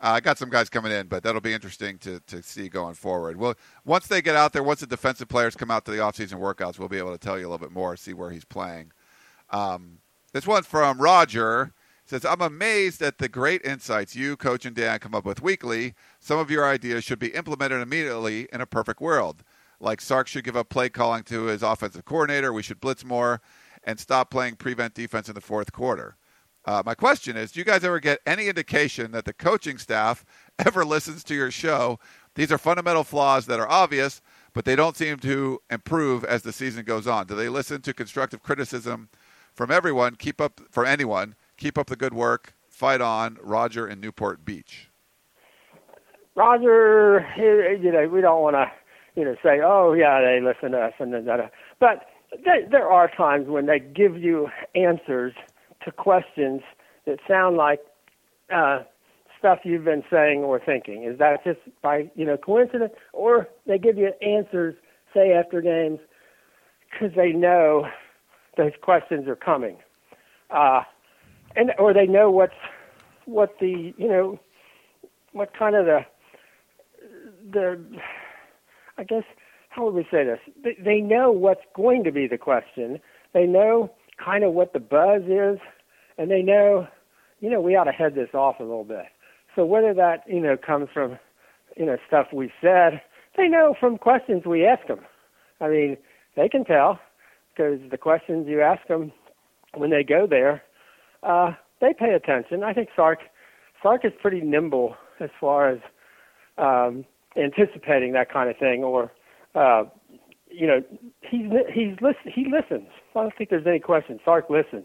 Uh, I got some guys coming in, but that'll be interesting to, to see going forward. Well, once they get out there, once the defensive players come out to the offseason workouts, we'll be able to tell you a little bit more, see where he's playing. Um, this one's from Roger. says, I'm amazed at the great insights you, Coach, and Dan come up with weekly. Some of your ideas should be implemented immediately in a perfect world. Like Sark should give up play calling to his offensive coordinator. We should blitz more and stop playing prevent defense in the fourth quarter. Uh, my question is Do you guys ever get any indication that the coaching staff ever listens to your show? These are fundamental flaws that are obvious, but they don't seem to improve as the season goes on. Do they listen to constructive criticism from everyone? Keep up, for anyone, keep up the good work. Fight on, Roger in Newport Beach. Roger, you know, we don't want to, you know, say, oh yeah, they listen to us, and that. But there, there are times when they give you answers to questions that sound like uh, stuff you've been saying or thinking. Is that just by you know coincidence, or they give you answers, say after games, because they know those questions are coming, uh, and or they know what's what the you know what kind of the the I guess how would we say this? They, they know what's going to be the question. They know kind of what the buzz is and they know, you know, we ought to head this off a little bit. So whether that, you know, comes from, you know, stuff we said, they know from questions we ask them. I mean, they can tell because the questions you ask them when they go there, uh, they pay attention. I think Sark, Sark is pretty nimble as far as um, anticipating that kind of thing, or uh, you know, he's he's listen, he listens. I don't think there's any question. Sark listens.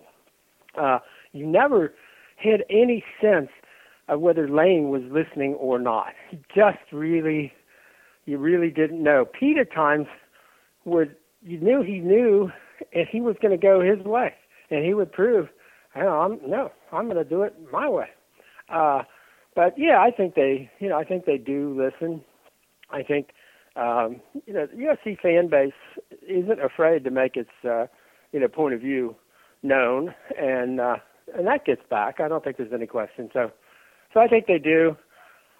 Uh, you never had any sense of whether Lane was listening or not. He just really, you really didn't know. Pete at times would, you knew he knew, and he was going to go his way, and he would prove, know, I'm no, I'm going to do it my way. Uh, but yeah, I think they, you know, I think they do listen. I think, um, you know, the USC fan base isn't afraid to make its, uh, you know, point of view known, and uh, and that gets back. I don't think there's any question. So, so I think they do.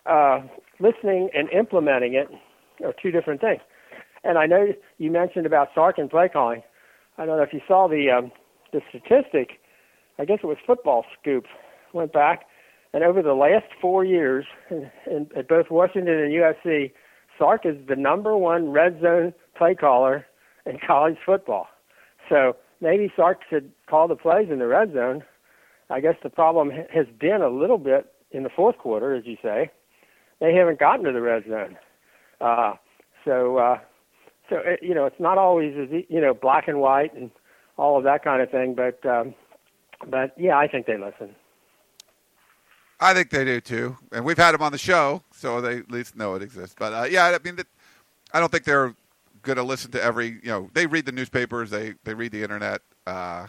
Uh, listening and implementing it are two different things. And I know you mentioned about Sark and play calling. I don't know if you saw the um, the statistic. I guess it was Football Scoop went back, and over the last four years, in, in, at both Washington and USC, Sark is the number one red zone play caller in college football. So maybe Sark should call the plays in the red zone I guess the problem has been a little bit in the fourth quarter, as you say. They haven't gotten to the red zone. Uh, so, uh, so you know, it's not always as you know black and white and all of that kind of thing. But, um, but yeah, I think they listen. I think they do too, and we've had them on the show, so they at least know it exists. But uh, yeah, I mean, I don't think they're going to listen to every. You know, they read the newspapers, they they read the internet. Uh,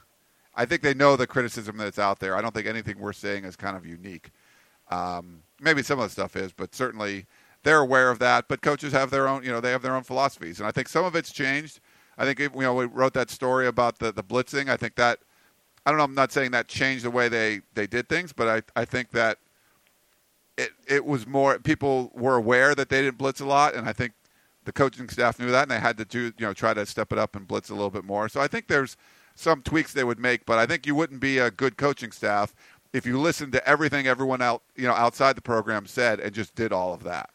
I think they know the criticism that's out there. I don't think anything we're saying is kind of unique. Um, maybe some of the stuff is, but certainly they're aware of that. But coaches have their own, you know, they have their own philosophies, and I think some of it's changed. I think you know we wrote that story about the the blitzing. I think that I don't know. I'm not saying that changed the way they they did things, but I I think that it it was more people were aware that they didn't blitz a lot, and I think the coaching staff knew that, and they had to do you know try to step it up and blitz a little bit more. So I think there's some tweaks they would make, but I think you wouldn't be a good coaching staff if you listened to everything everyone out you know outside the program said and just did all of that.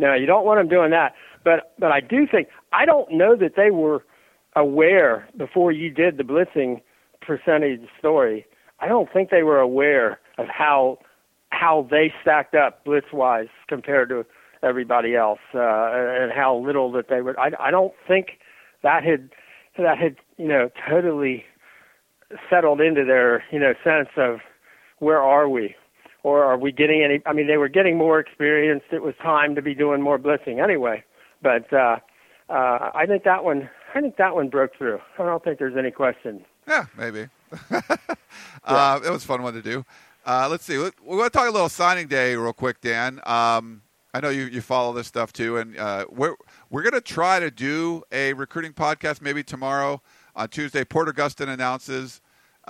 No, you don't want them doing that. But but I do think I don't know that they were aware before you did the blitzing percentage story. I don't think they were aware of how how they stacked up blitz wise compared to everybody else, uh, and how little that they would. I I don't think that had that had you know totally settled into their you know sense of where are we or are we getting any i mean they were getting more experienced it was time to be doing more blitzing anyway but uh uh i think that one I think that one broke through. I don't think there's any question. Yeah, maybe. uh, it was a fun one to do. Uh, let's see. We're going to talk a little signing day real quick, Dan. Um, I know you, you follow this stuff too, and uh, we're we're going to try to do a recruiting podcast maybe tomorrow on Tuesday. Porter Gustin announces,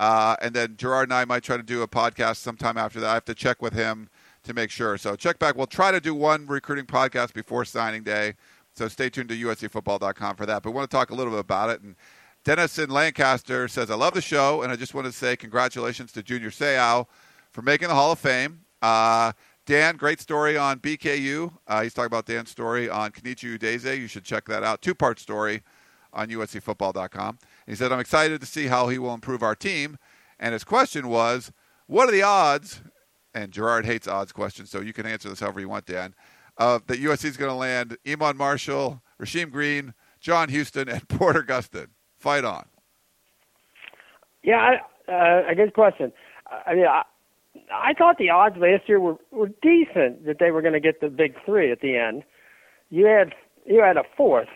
uh, and then Gerard and I might try to do a podcast sometime after that. I have to check with him to make sure. So check back. We'll try to do one recruiting podcast before signing day. So stay tuned to uscfootball.com for that. But we want to talk a little bit about it. And Dennis in Lancaster says, I love the show, and I just want to say congratulations to Junior Seau for making the Hall of Fame. Uh, Dan, great story on BKU. Uh, he's talking about Dan's story on Kenechi Udeze. You should check that out. Two part story on USCFootball.com. He said, I'm excited to see how he will improve our team. And his question was, what are the odds? And Gerard hates odds questions, so you can answer this however you want, Dan. Uh, that USC is going to land Iman Marshall, Rasheem Green, John Houston, and Porter Gustin. Fight on. Yeah, I, uh, a good question. I mean, I, I thought the odds last year were were decent that they were going to get the big three at the end. You had you had a fourth,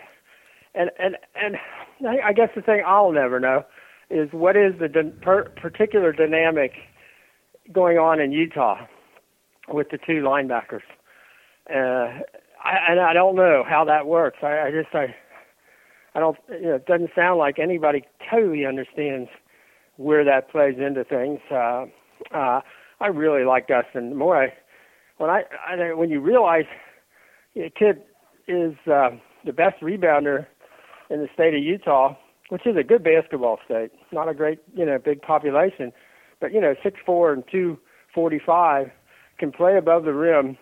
and and and I, guess the thing I'll never know is what is the particular dynamic going on in Utah with the two linebackers. Uh, I, and I don't know how that works. I, I just I I don't you know it doesn't sound like anybody totally understands where that plays into things. Uh, uh, I really like Gustin. The more I, when I, I when you realize a kid is uh, the best rebounder in the state of Utah, which is a good basketball state, not a great you know big population, but you know six four and two forty five, can play above the rim,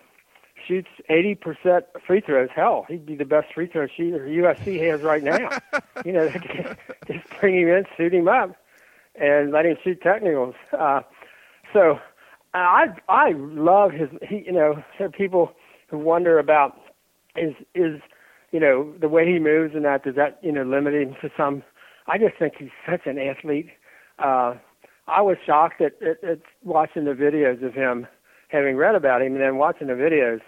shoots eighty percent free throws. Hell, he'd be the best free throw shooter USC has right now. you know, just bring him in, suit him up, and let him shoot technicals. Uh, so I I love his. He you know there are people who wonder about is is you know the way he moves and that does that you know limit him to some. I just think he's such an athlete. Uh, I was shocked at, at, at watching the videos of him, having read about him, and then watching the videos.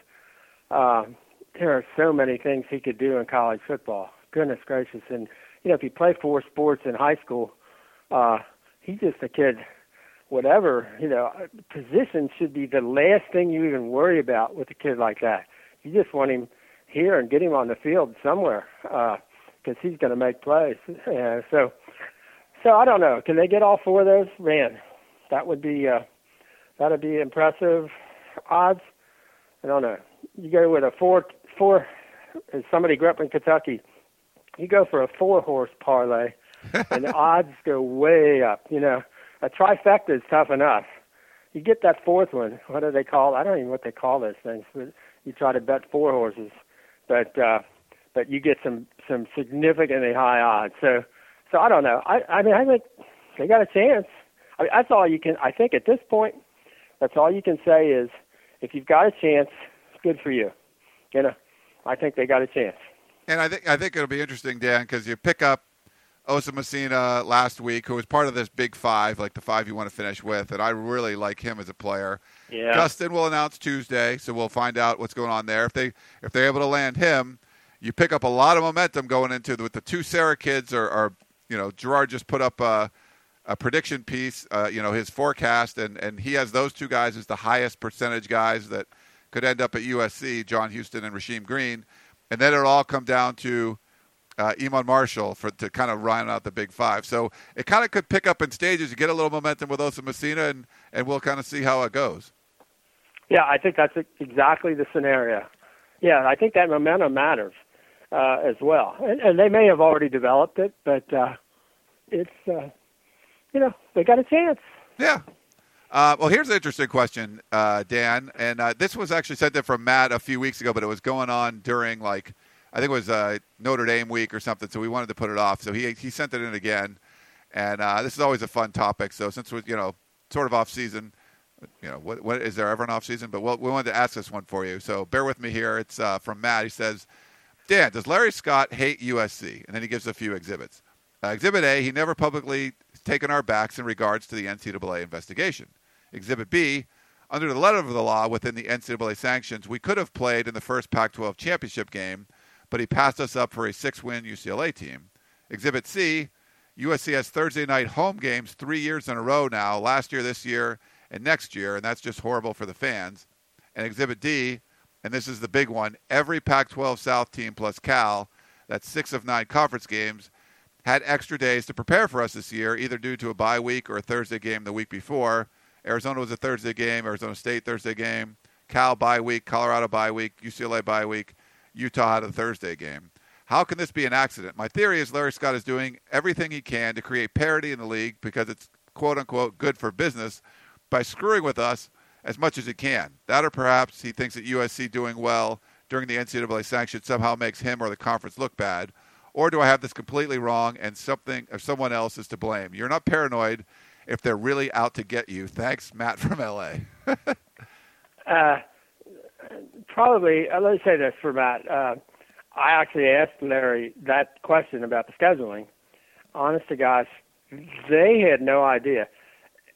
Uh, there are so many things he could do in college football. Goodness gracious! And you know, if he played four sports in high school, uh, he's just a kid whatever, you know, position should be the last thing you even worry about with a kid like that. You just want him here and get him on the field somewhere because uh, he's going to make plays. Yeah, so, so I don't know. Can they get all four of those? Man, that would be uh, that'd be impressive. Odds, I don't know. You go with a four four. As somebody grew up in Kentucky, you go for a four horse parlay, and the odds go way up. You know a trifecta is tough enough. You get that fourth one. What do they call? I don't even know what they call those things. But you try to bet four horses, but uh, but you get some some significantly high odds. So so I don't know. I I mean I think they got a chance. I mean, that's all you can. I think at this point, that's all you can say is if you've got a chance, it's good for you. You know, I think they got a chance. And I think I think it'll be interesting, Dan, because you pick up Osa Masina last week, who was part of this big five, like the five you want to finish with, and I really like him as a player. Yeah. Gustin will announce Tuesday, so we'll find out what's going on there. If they if they're able to land him, you pick up a lot of momentum going into the, with the two Serra kids. Or, or you know, Gerard just put up a, a prediction piece, uh, you know, his forecast, and and he has those two guys as the highest percentage guys that could end up at USC, John Houston and Rasheem Green, and then it'll all come down to uh, Iman Marshall for to kind of round out the big five. So it kind of could pick up in stages. You get a little momentum with Osa Masina, and and we'll kind of see how it goes. Yeah, I think that's exactly the scenario. Yeah, I think that momentum matters uh, as well, and, and they may have already developed it, but uh, it's uh, you know they got a chance. Yeah. Uh, well, here's an interesting question, uh, Dan, and uh, this was actually sent in from Matt a few weeks ago, but it was going on during like I think it was uh, Notre Dame week or something, so we wanted to put it off. So he he sent it in again, and uh, this is always a fun topic. So since we're you know sort of off season, you know what, what is there ever an off season? But we'll, we wanted to ask this one for you. So bear with me here. It's uh, from Matt. He says, Dan, does Larry Scott hate USC? And then he gives a few exhibits. Uh, exhibit A, he never publicly taken our backs in regards to the NCAA investigation. Exhibit B, under the letter of the law within the NCAA sanctions, we could have played in the first Pac 12 championship game but he passed us up for a six win UCLA team. Exhibit C, USC has Thursday night home games three years in a row now, last year, this year, and next year, and that's just horrible for the fans. And Exhibit D, and this is the big one, every Pac 12 South team plus Cal, that's six of nine conference games, had extra days to prepare for us this year, either due to a bye week or a Thursday game the week before. Arizona was a Thursday game, Arizona State Thursday game, Cal bye week, Colorado bye week, UCLA bye week, Utah had a Thursday game. How can this be an accident? My theory is Larry Scott is doing everything he can to create parity in the league because it's quote unquote good for business by screwing with us as much as he can. That or perhaps he thinks that USC doing well during the NCAA sanction somehow makes him or the conference look bad. Or do I have this completely wrong and something or someone else is to blame? You're not paranoid if they're really out to get you. Thanks, Matt from LA. uh, probably, uh, let me say this for Matt. Uh, I actually asked Larry that question about the scheduling. Honest to gosh, they had no idea.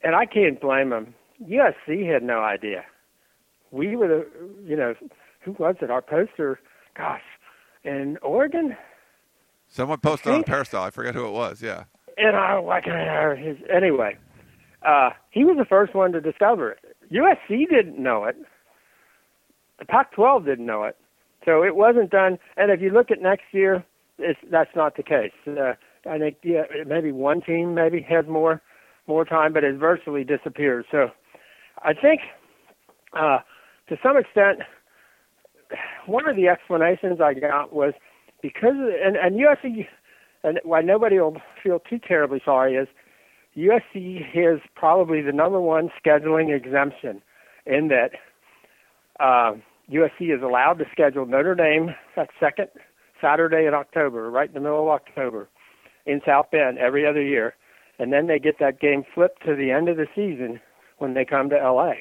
And I can't blame them. USC had no idea. We were the, you know, who was it? Our poster, gosh, in Oregon? Someone posted on Peristyle. I forget who it was. Yeah. And I like his anyway. Uh, he was the first one to discover it. USC didn't know it. The Pac-12 didn't know it. So it wasn't done. And if you look at next year, that's not the case. Uh, I think yeah, maybe one team maybe has more more time, but it virtually disappears. So I think uh, to some extent, one of the explanations I got was because and and USC and why nobody will feel too terribly sorry is USC has probably the number one scheduling exemption in that uh, USC is allowed to schedule Notre Dame that second Saturday in October, right in the middle of October, in South Bend every other year, and then they get that game flipped to the end of the season when they come to LA.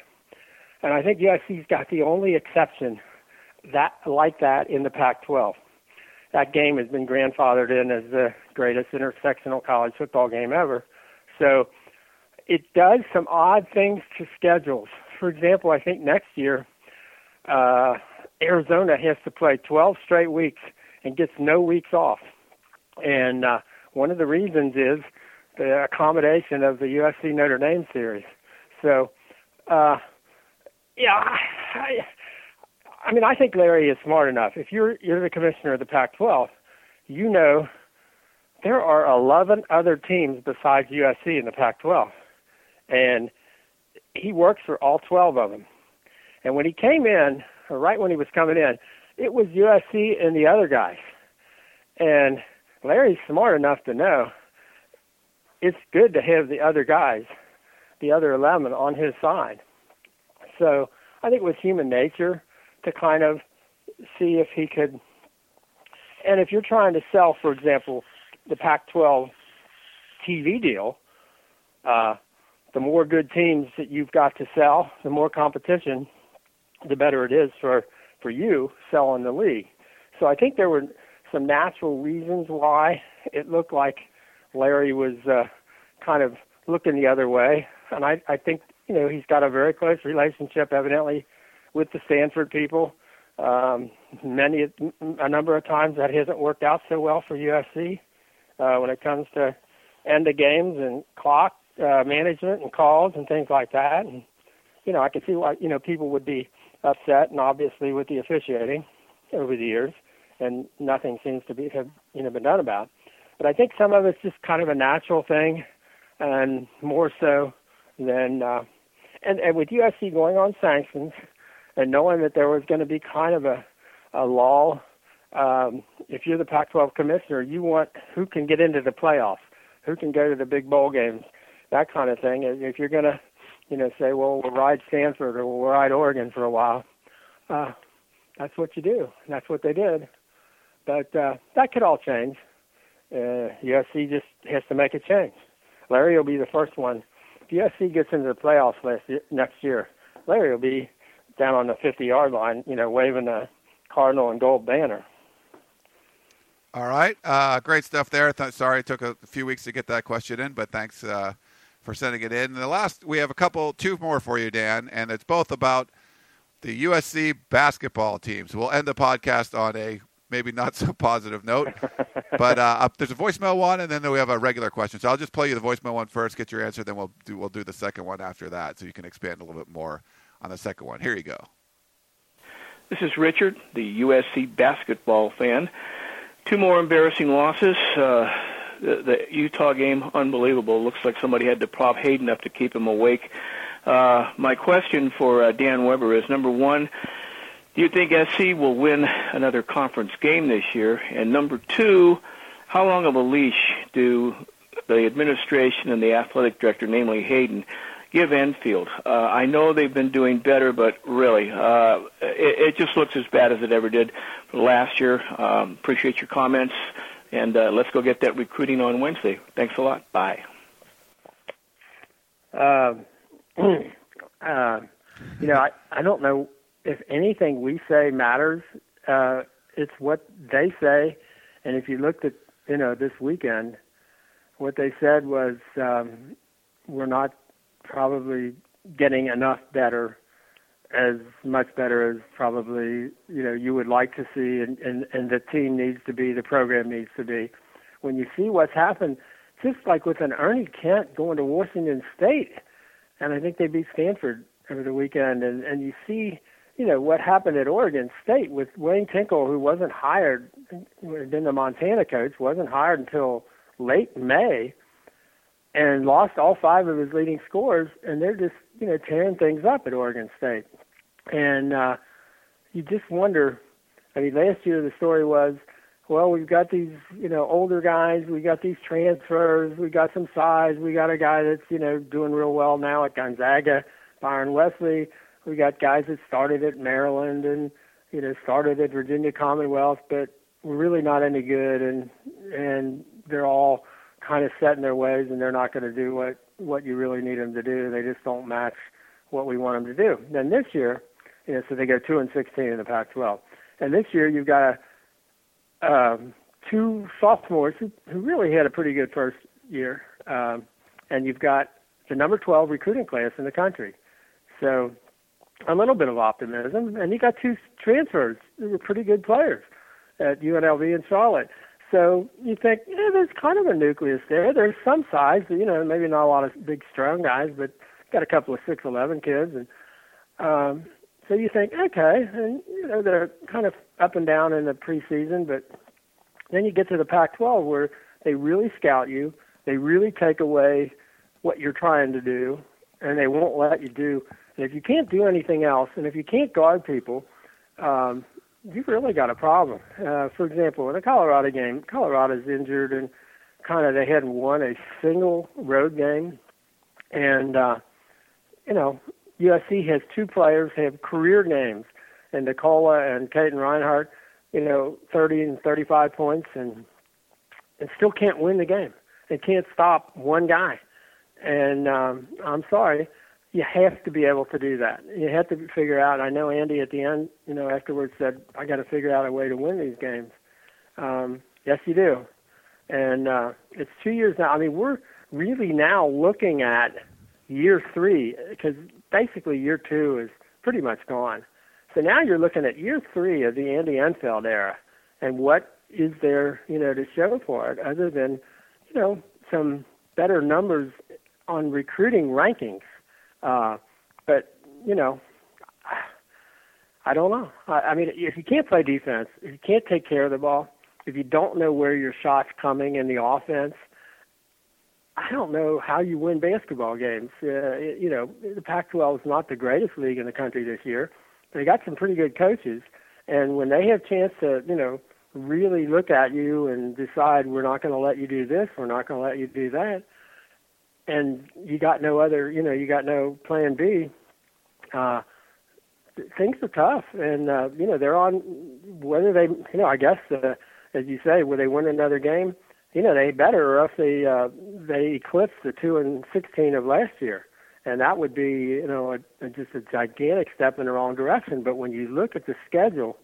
And I think USC's got the only exception that like that in the Pac-12. That game has been grandfathered in as the greatest intersectional college football game ever. So it does some odd things to schedules. For example, I think next year uh, Arizona has to play 12 straight weeks and gets no weeks off. And uh, one of the reasons is the accommodation of the USC Notre Dame series. So, uh, yeah, I, I mean, I think Larry is smart enough. If you're you're the commissioner of the Pac-12, you know there are 11 other teams besides USC in the Pac-12, and he works for all 12 of them. And when he came in, or right when he was coming in, it was USC and the other guys. And Larry's smart enough to know it's good to have the other guys, the other 11 on his side. So I think it was human nature to kind of see if he could. And if you're trying to sell, for example, the Pac-12 TV deal, uh, the more good teams that you've got to sell, the more competition the better it is for for you selling the league. So I think there were some natural reasons why it looked like Larry was uh, kind of looking the other way, and I I think you know he's got a very close relationship evidently with the Stanford people. Um, many a number of times that hasn't worked out so well for USC uh, when it comes to end of games and clock uh, management and calls and things like that. And you know I can see why you know people would be upset, and obviously with the officiating over the years, and nothing seems to be have you know been done about. But I think some of it's just kind of a natural thing, and more so than uh, and and with USC going on sanctions, and knowing that there was going to be kind of a a lull. Um, if you're the Pac-12 commissioner, you want who can get into the playoffs, who can go to the big bowl games, that kind of thing. If you're going to you know, say, well, we'll ride Stanford or we'll ride Oregon for a while. Uh, that's what you do. And that's what they did. But uh, that could all change. Uh, USC just has to make a change. Larry will be the first one. If USC gets into the playoffs last year, next year, Larry will be down on the 50 yard line, you know, waving a cardinal and gold banner. All right. Uh, great stuff there. Th- sorry it took a few weeks to get that question in, but thanks uh, for sending it in. And the last, we have a couple, two more for you, Dan, and it's both about the USC basketball teams. We'll end the podcast on a maybe not so positive note. but uh, there's a voicemail one, and then we have a regular question. So I'll just play you the voicemail one first, get your answer, then we'll do we'll do the second one after that, so you can expand a little bit more on the second one. Here you go. This is Richard, the USC basketball fan. Two more embarrassing losses. Uh, the, the Utah game, unbelievable. Looks like somebody had to prop Haden up to keep him awake. Uh, my question for uh, Dan Weber is number one, do you think SC will win another conference game this year? And number two, how long of a leash do the administration and the athletic director, namely Haden, give Enfield? Uh, I know they've been doing better, but really, uh, it, it just looks as bad as it ever did last year. Um, appreciate your comments, and uh, let's go get that recruiting on Wednesday. Thanks a lot. Bye. Uh, uh, you know, I, I don't know if anything we say matters. Uh, it's what they say, and if you looked at you know this weekend, what they said was um, we're not probably getting enough better, as much better as probably you know you would like to see, and and, and the team needs to be, the program needs to be. When you see what's happened, just like with an Ernie Kent going to Washington State, and I think they beat Stanford over the weekend, and and you see you know what happened at Oregon State with Wayne Tinkle, who wasn't hired, who had been the Montana coach, wasn't hired until late May, and lost all five of his leading scorers, and they're just you know tearing things up at Oregon State, and uh, you just wonder. I mean, last year the story was, well, we've got these you know older guys, we got these transfers, we got some size, we got a guy that's you know doing real well now at Gonzaga, Byron Wesley we got guys that started at Maryland and you know started at Virginia Commonwealth, but we're really not any good, and and they're all kind of set in their ways, and they're not going to do what what you really need them to do. They just don't match what we want them to do. Then this year, you know, so they go two and sixteen in the Pac-12, and this year you've got a, um, two sophomores who, who really had a pretty good first year, um, and you've got the number 12 recruiting class in the country. So a little bit of optimism, and you got two transfers who were pretty good players at UNLV and Charlotte. So you think, yeah, there's kind of a nucleus there. There's some size, you know, maybe not a lot of big, strong guys, but got a couple of six eleven kids, and um, so you think, okay, and you know they're kind of up and down in the preseason, but then you get to the Pac-12 where they really scout you, they really take away what you're trying to do, and they won't let you do. And if you can't do anything else, and if you can't guard people, um, you've really got a problem. Uh, for example, in a Colorado game, Colorado's injured and kind of they hadn't won a single road game, and uh, you know USC has two players have career names, and Nikola and Katin Reinhardt, you know, 30 and 35 points, and and still can't win the game. They can't stop one guy, and um, I'm sorry you have to be able to do that. You have to figure out. I know Andy at the end, you know, afterwards said, "I got to figure out a way to win these games." Um, yes, you do, and uh, it's two years now. I mean, we're really now looking at year three because basically year two is pretty much gone. So now you're looking at year three of the Andy Enfield era, and what is there, you know, to show for it other than, you know, some better numbers on recruiting rankings uh, but you know, I don't know. I, I mean, if you can't play defense, if you can't take care of the ball, if you don't know where your shot's coming in the offense, I don't know how you win basketball games. Uh, you know, the Pac-12 is not the greatest league in the country this year. They got some pretty good coaches, and when they have chance to, you know, really look at you and decide we're not going to let you do this, we're not going to let you do that, and you got no other, you know, you got no plan B, uh, things are tough. And, uh, you know, they're on whether they, you know, I guess, uh, as you say, will they win another game? You know, they better or else they, uh, they eclipse the two and 16 of last year. And that would be, you know, a, a, just a gigantic step in the wrong direction. But when you look at the schedule,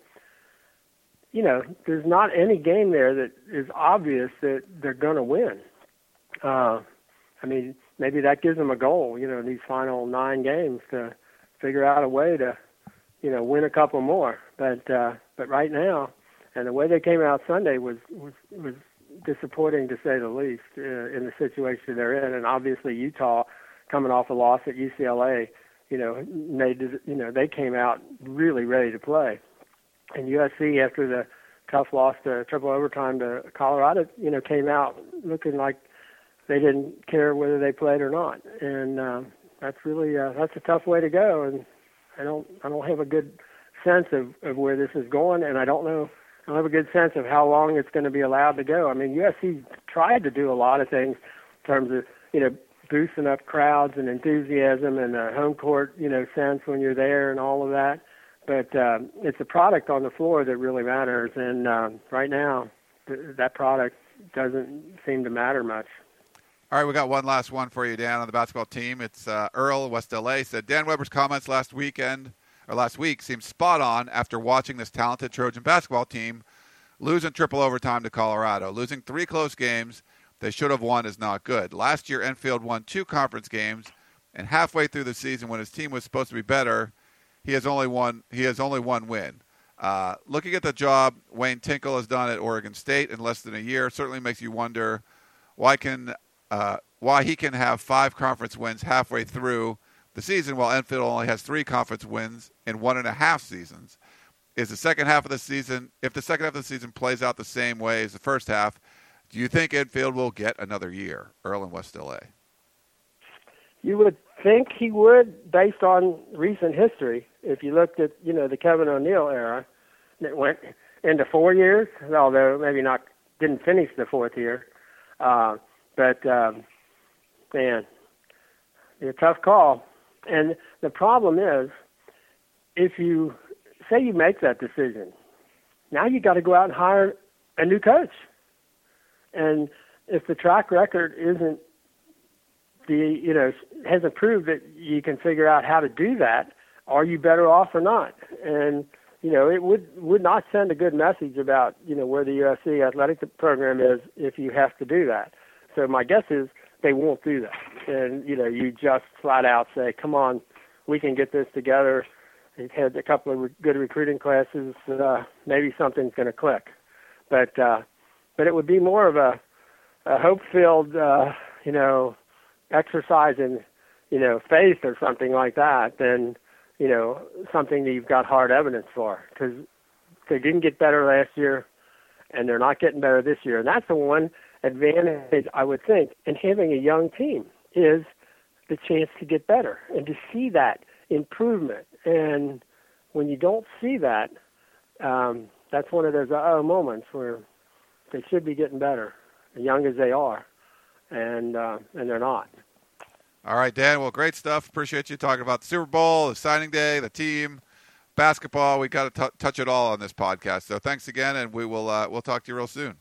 you know, there's not any game there that is obvious that they're going to win. Uh, I mean, maybe that gives them a goal, you know, in these final nine games to figure out a way to, you know, win a couple more. But uh, but right now, and the way they came out Sunday was was was disappointing to say the least uh, in the situation they're in. And obviously Utah, coming off a loss at UCLA, you know, did, you know they came out really ready to play. And USC after the tough loss to triple overtime to Colorado, you know, came out looking like they didn't care whether they played or not. And um, that's really uh, that's a tough way to go. And I don't I don't have a good sense of of where this is going, and I don't know I don't have a good sense of how long it's going to be allowed to go. I mean, USC tried to do a lot of things in terms of you know boosting up crowds and enthusiasm and a home court you know sense when you're there and all of that. But um, it's a product on the floor that really matters, and um, right now th- that product doesn't seem to matter much. All right, we got one last one for you, Dan, on the basketball team. It's uh, Earl, West LA, said Dan Weber's comments last weekend or last week seemed spot on after watching this talented Trojan basketball team losing triple overtime to Colorado. Losing three close games they should have won is not good. Last year, Enfield won two conference games, and halfway through the season, when his team was supposed to be better, he has only one. He has only one win. Uh, looking at the job Wayne Tinkle has done at Oregon State in less than a year certainly makes you wonder why can uh, why he can have five conference wins halfway through the season, while Enfield only has three conference wins in one and a half seasons. Is the second half of the season, if the second half of the season plays out the same way as the first half, do you think Enfield will get another year, Earl in West LA? You would think he would, based on recent history. If you looked at, you know, the Kevin O'Neill era, that went into four years, although maybe not didn't finish the fourth year. Uh, but um, man, it's a tough call. And the problem is, if you say you make that decision, now you got to go out and hire a new coach. And if the track record isn't the you know hasn't proved that you can figure out how to do that, are you better off or not? And you know it would would not send a good message about you know where the USC athletic program is if you have to do that. So my guess is they won't do that. And you know, you just flat out say, "Come on, we can get this together." They've had a couple of re- good recruiting classes. Uh, maybe something's going to click, but uh, but it would be more of a, a hope-filled, uh, you know, exercise in you know faith or something like that than you know something that you've got hard evidence for because they didn't get better last year and they're not getting better this year and that's the one advantage, I would think, in having a young team is the chance to get better and to see that improvement. And when you don't see that, um, that's one of those oh moments where they should be getting better, as young as they are, and uh, and they're not. All right, Dan. Well, great stuff. Appreciate you talking about the Super Bowl, the signing day, the team, basketball. We got to touch it all on this podcast. So thanks again, and we will uh, we'll talk to you real soon.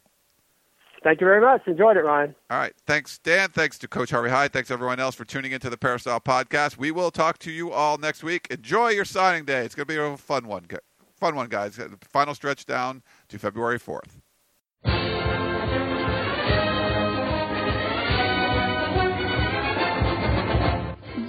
Thank you very much. Enjoyed it, Ryan. All right. Thanks, Dan. Thanks to Coach Harvey Hyde. Thanks, everyone else, for tuning into the Peristyle podcast. We will talk to you all next week. Enjoy your signing day. It's going to be a fun one. Fun one, guys. Final stretch down to February 4th.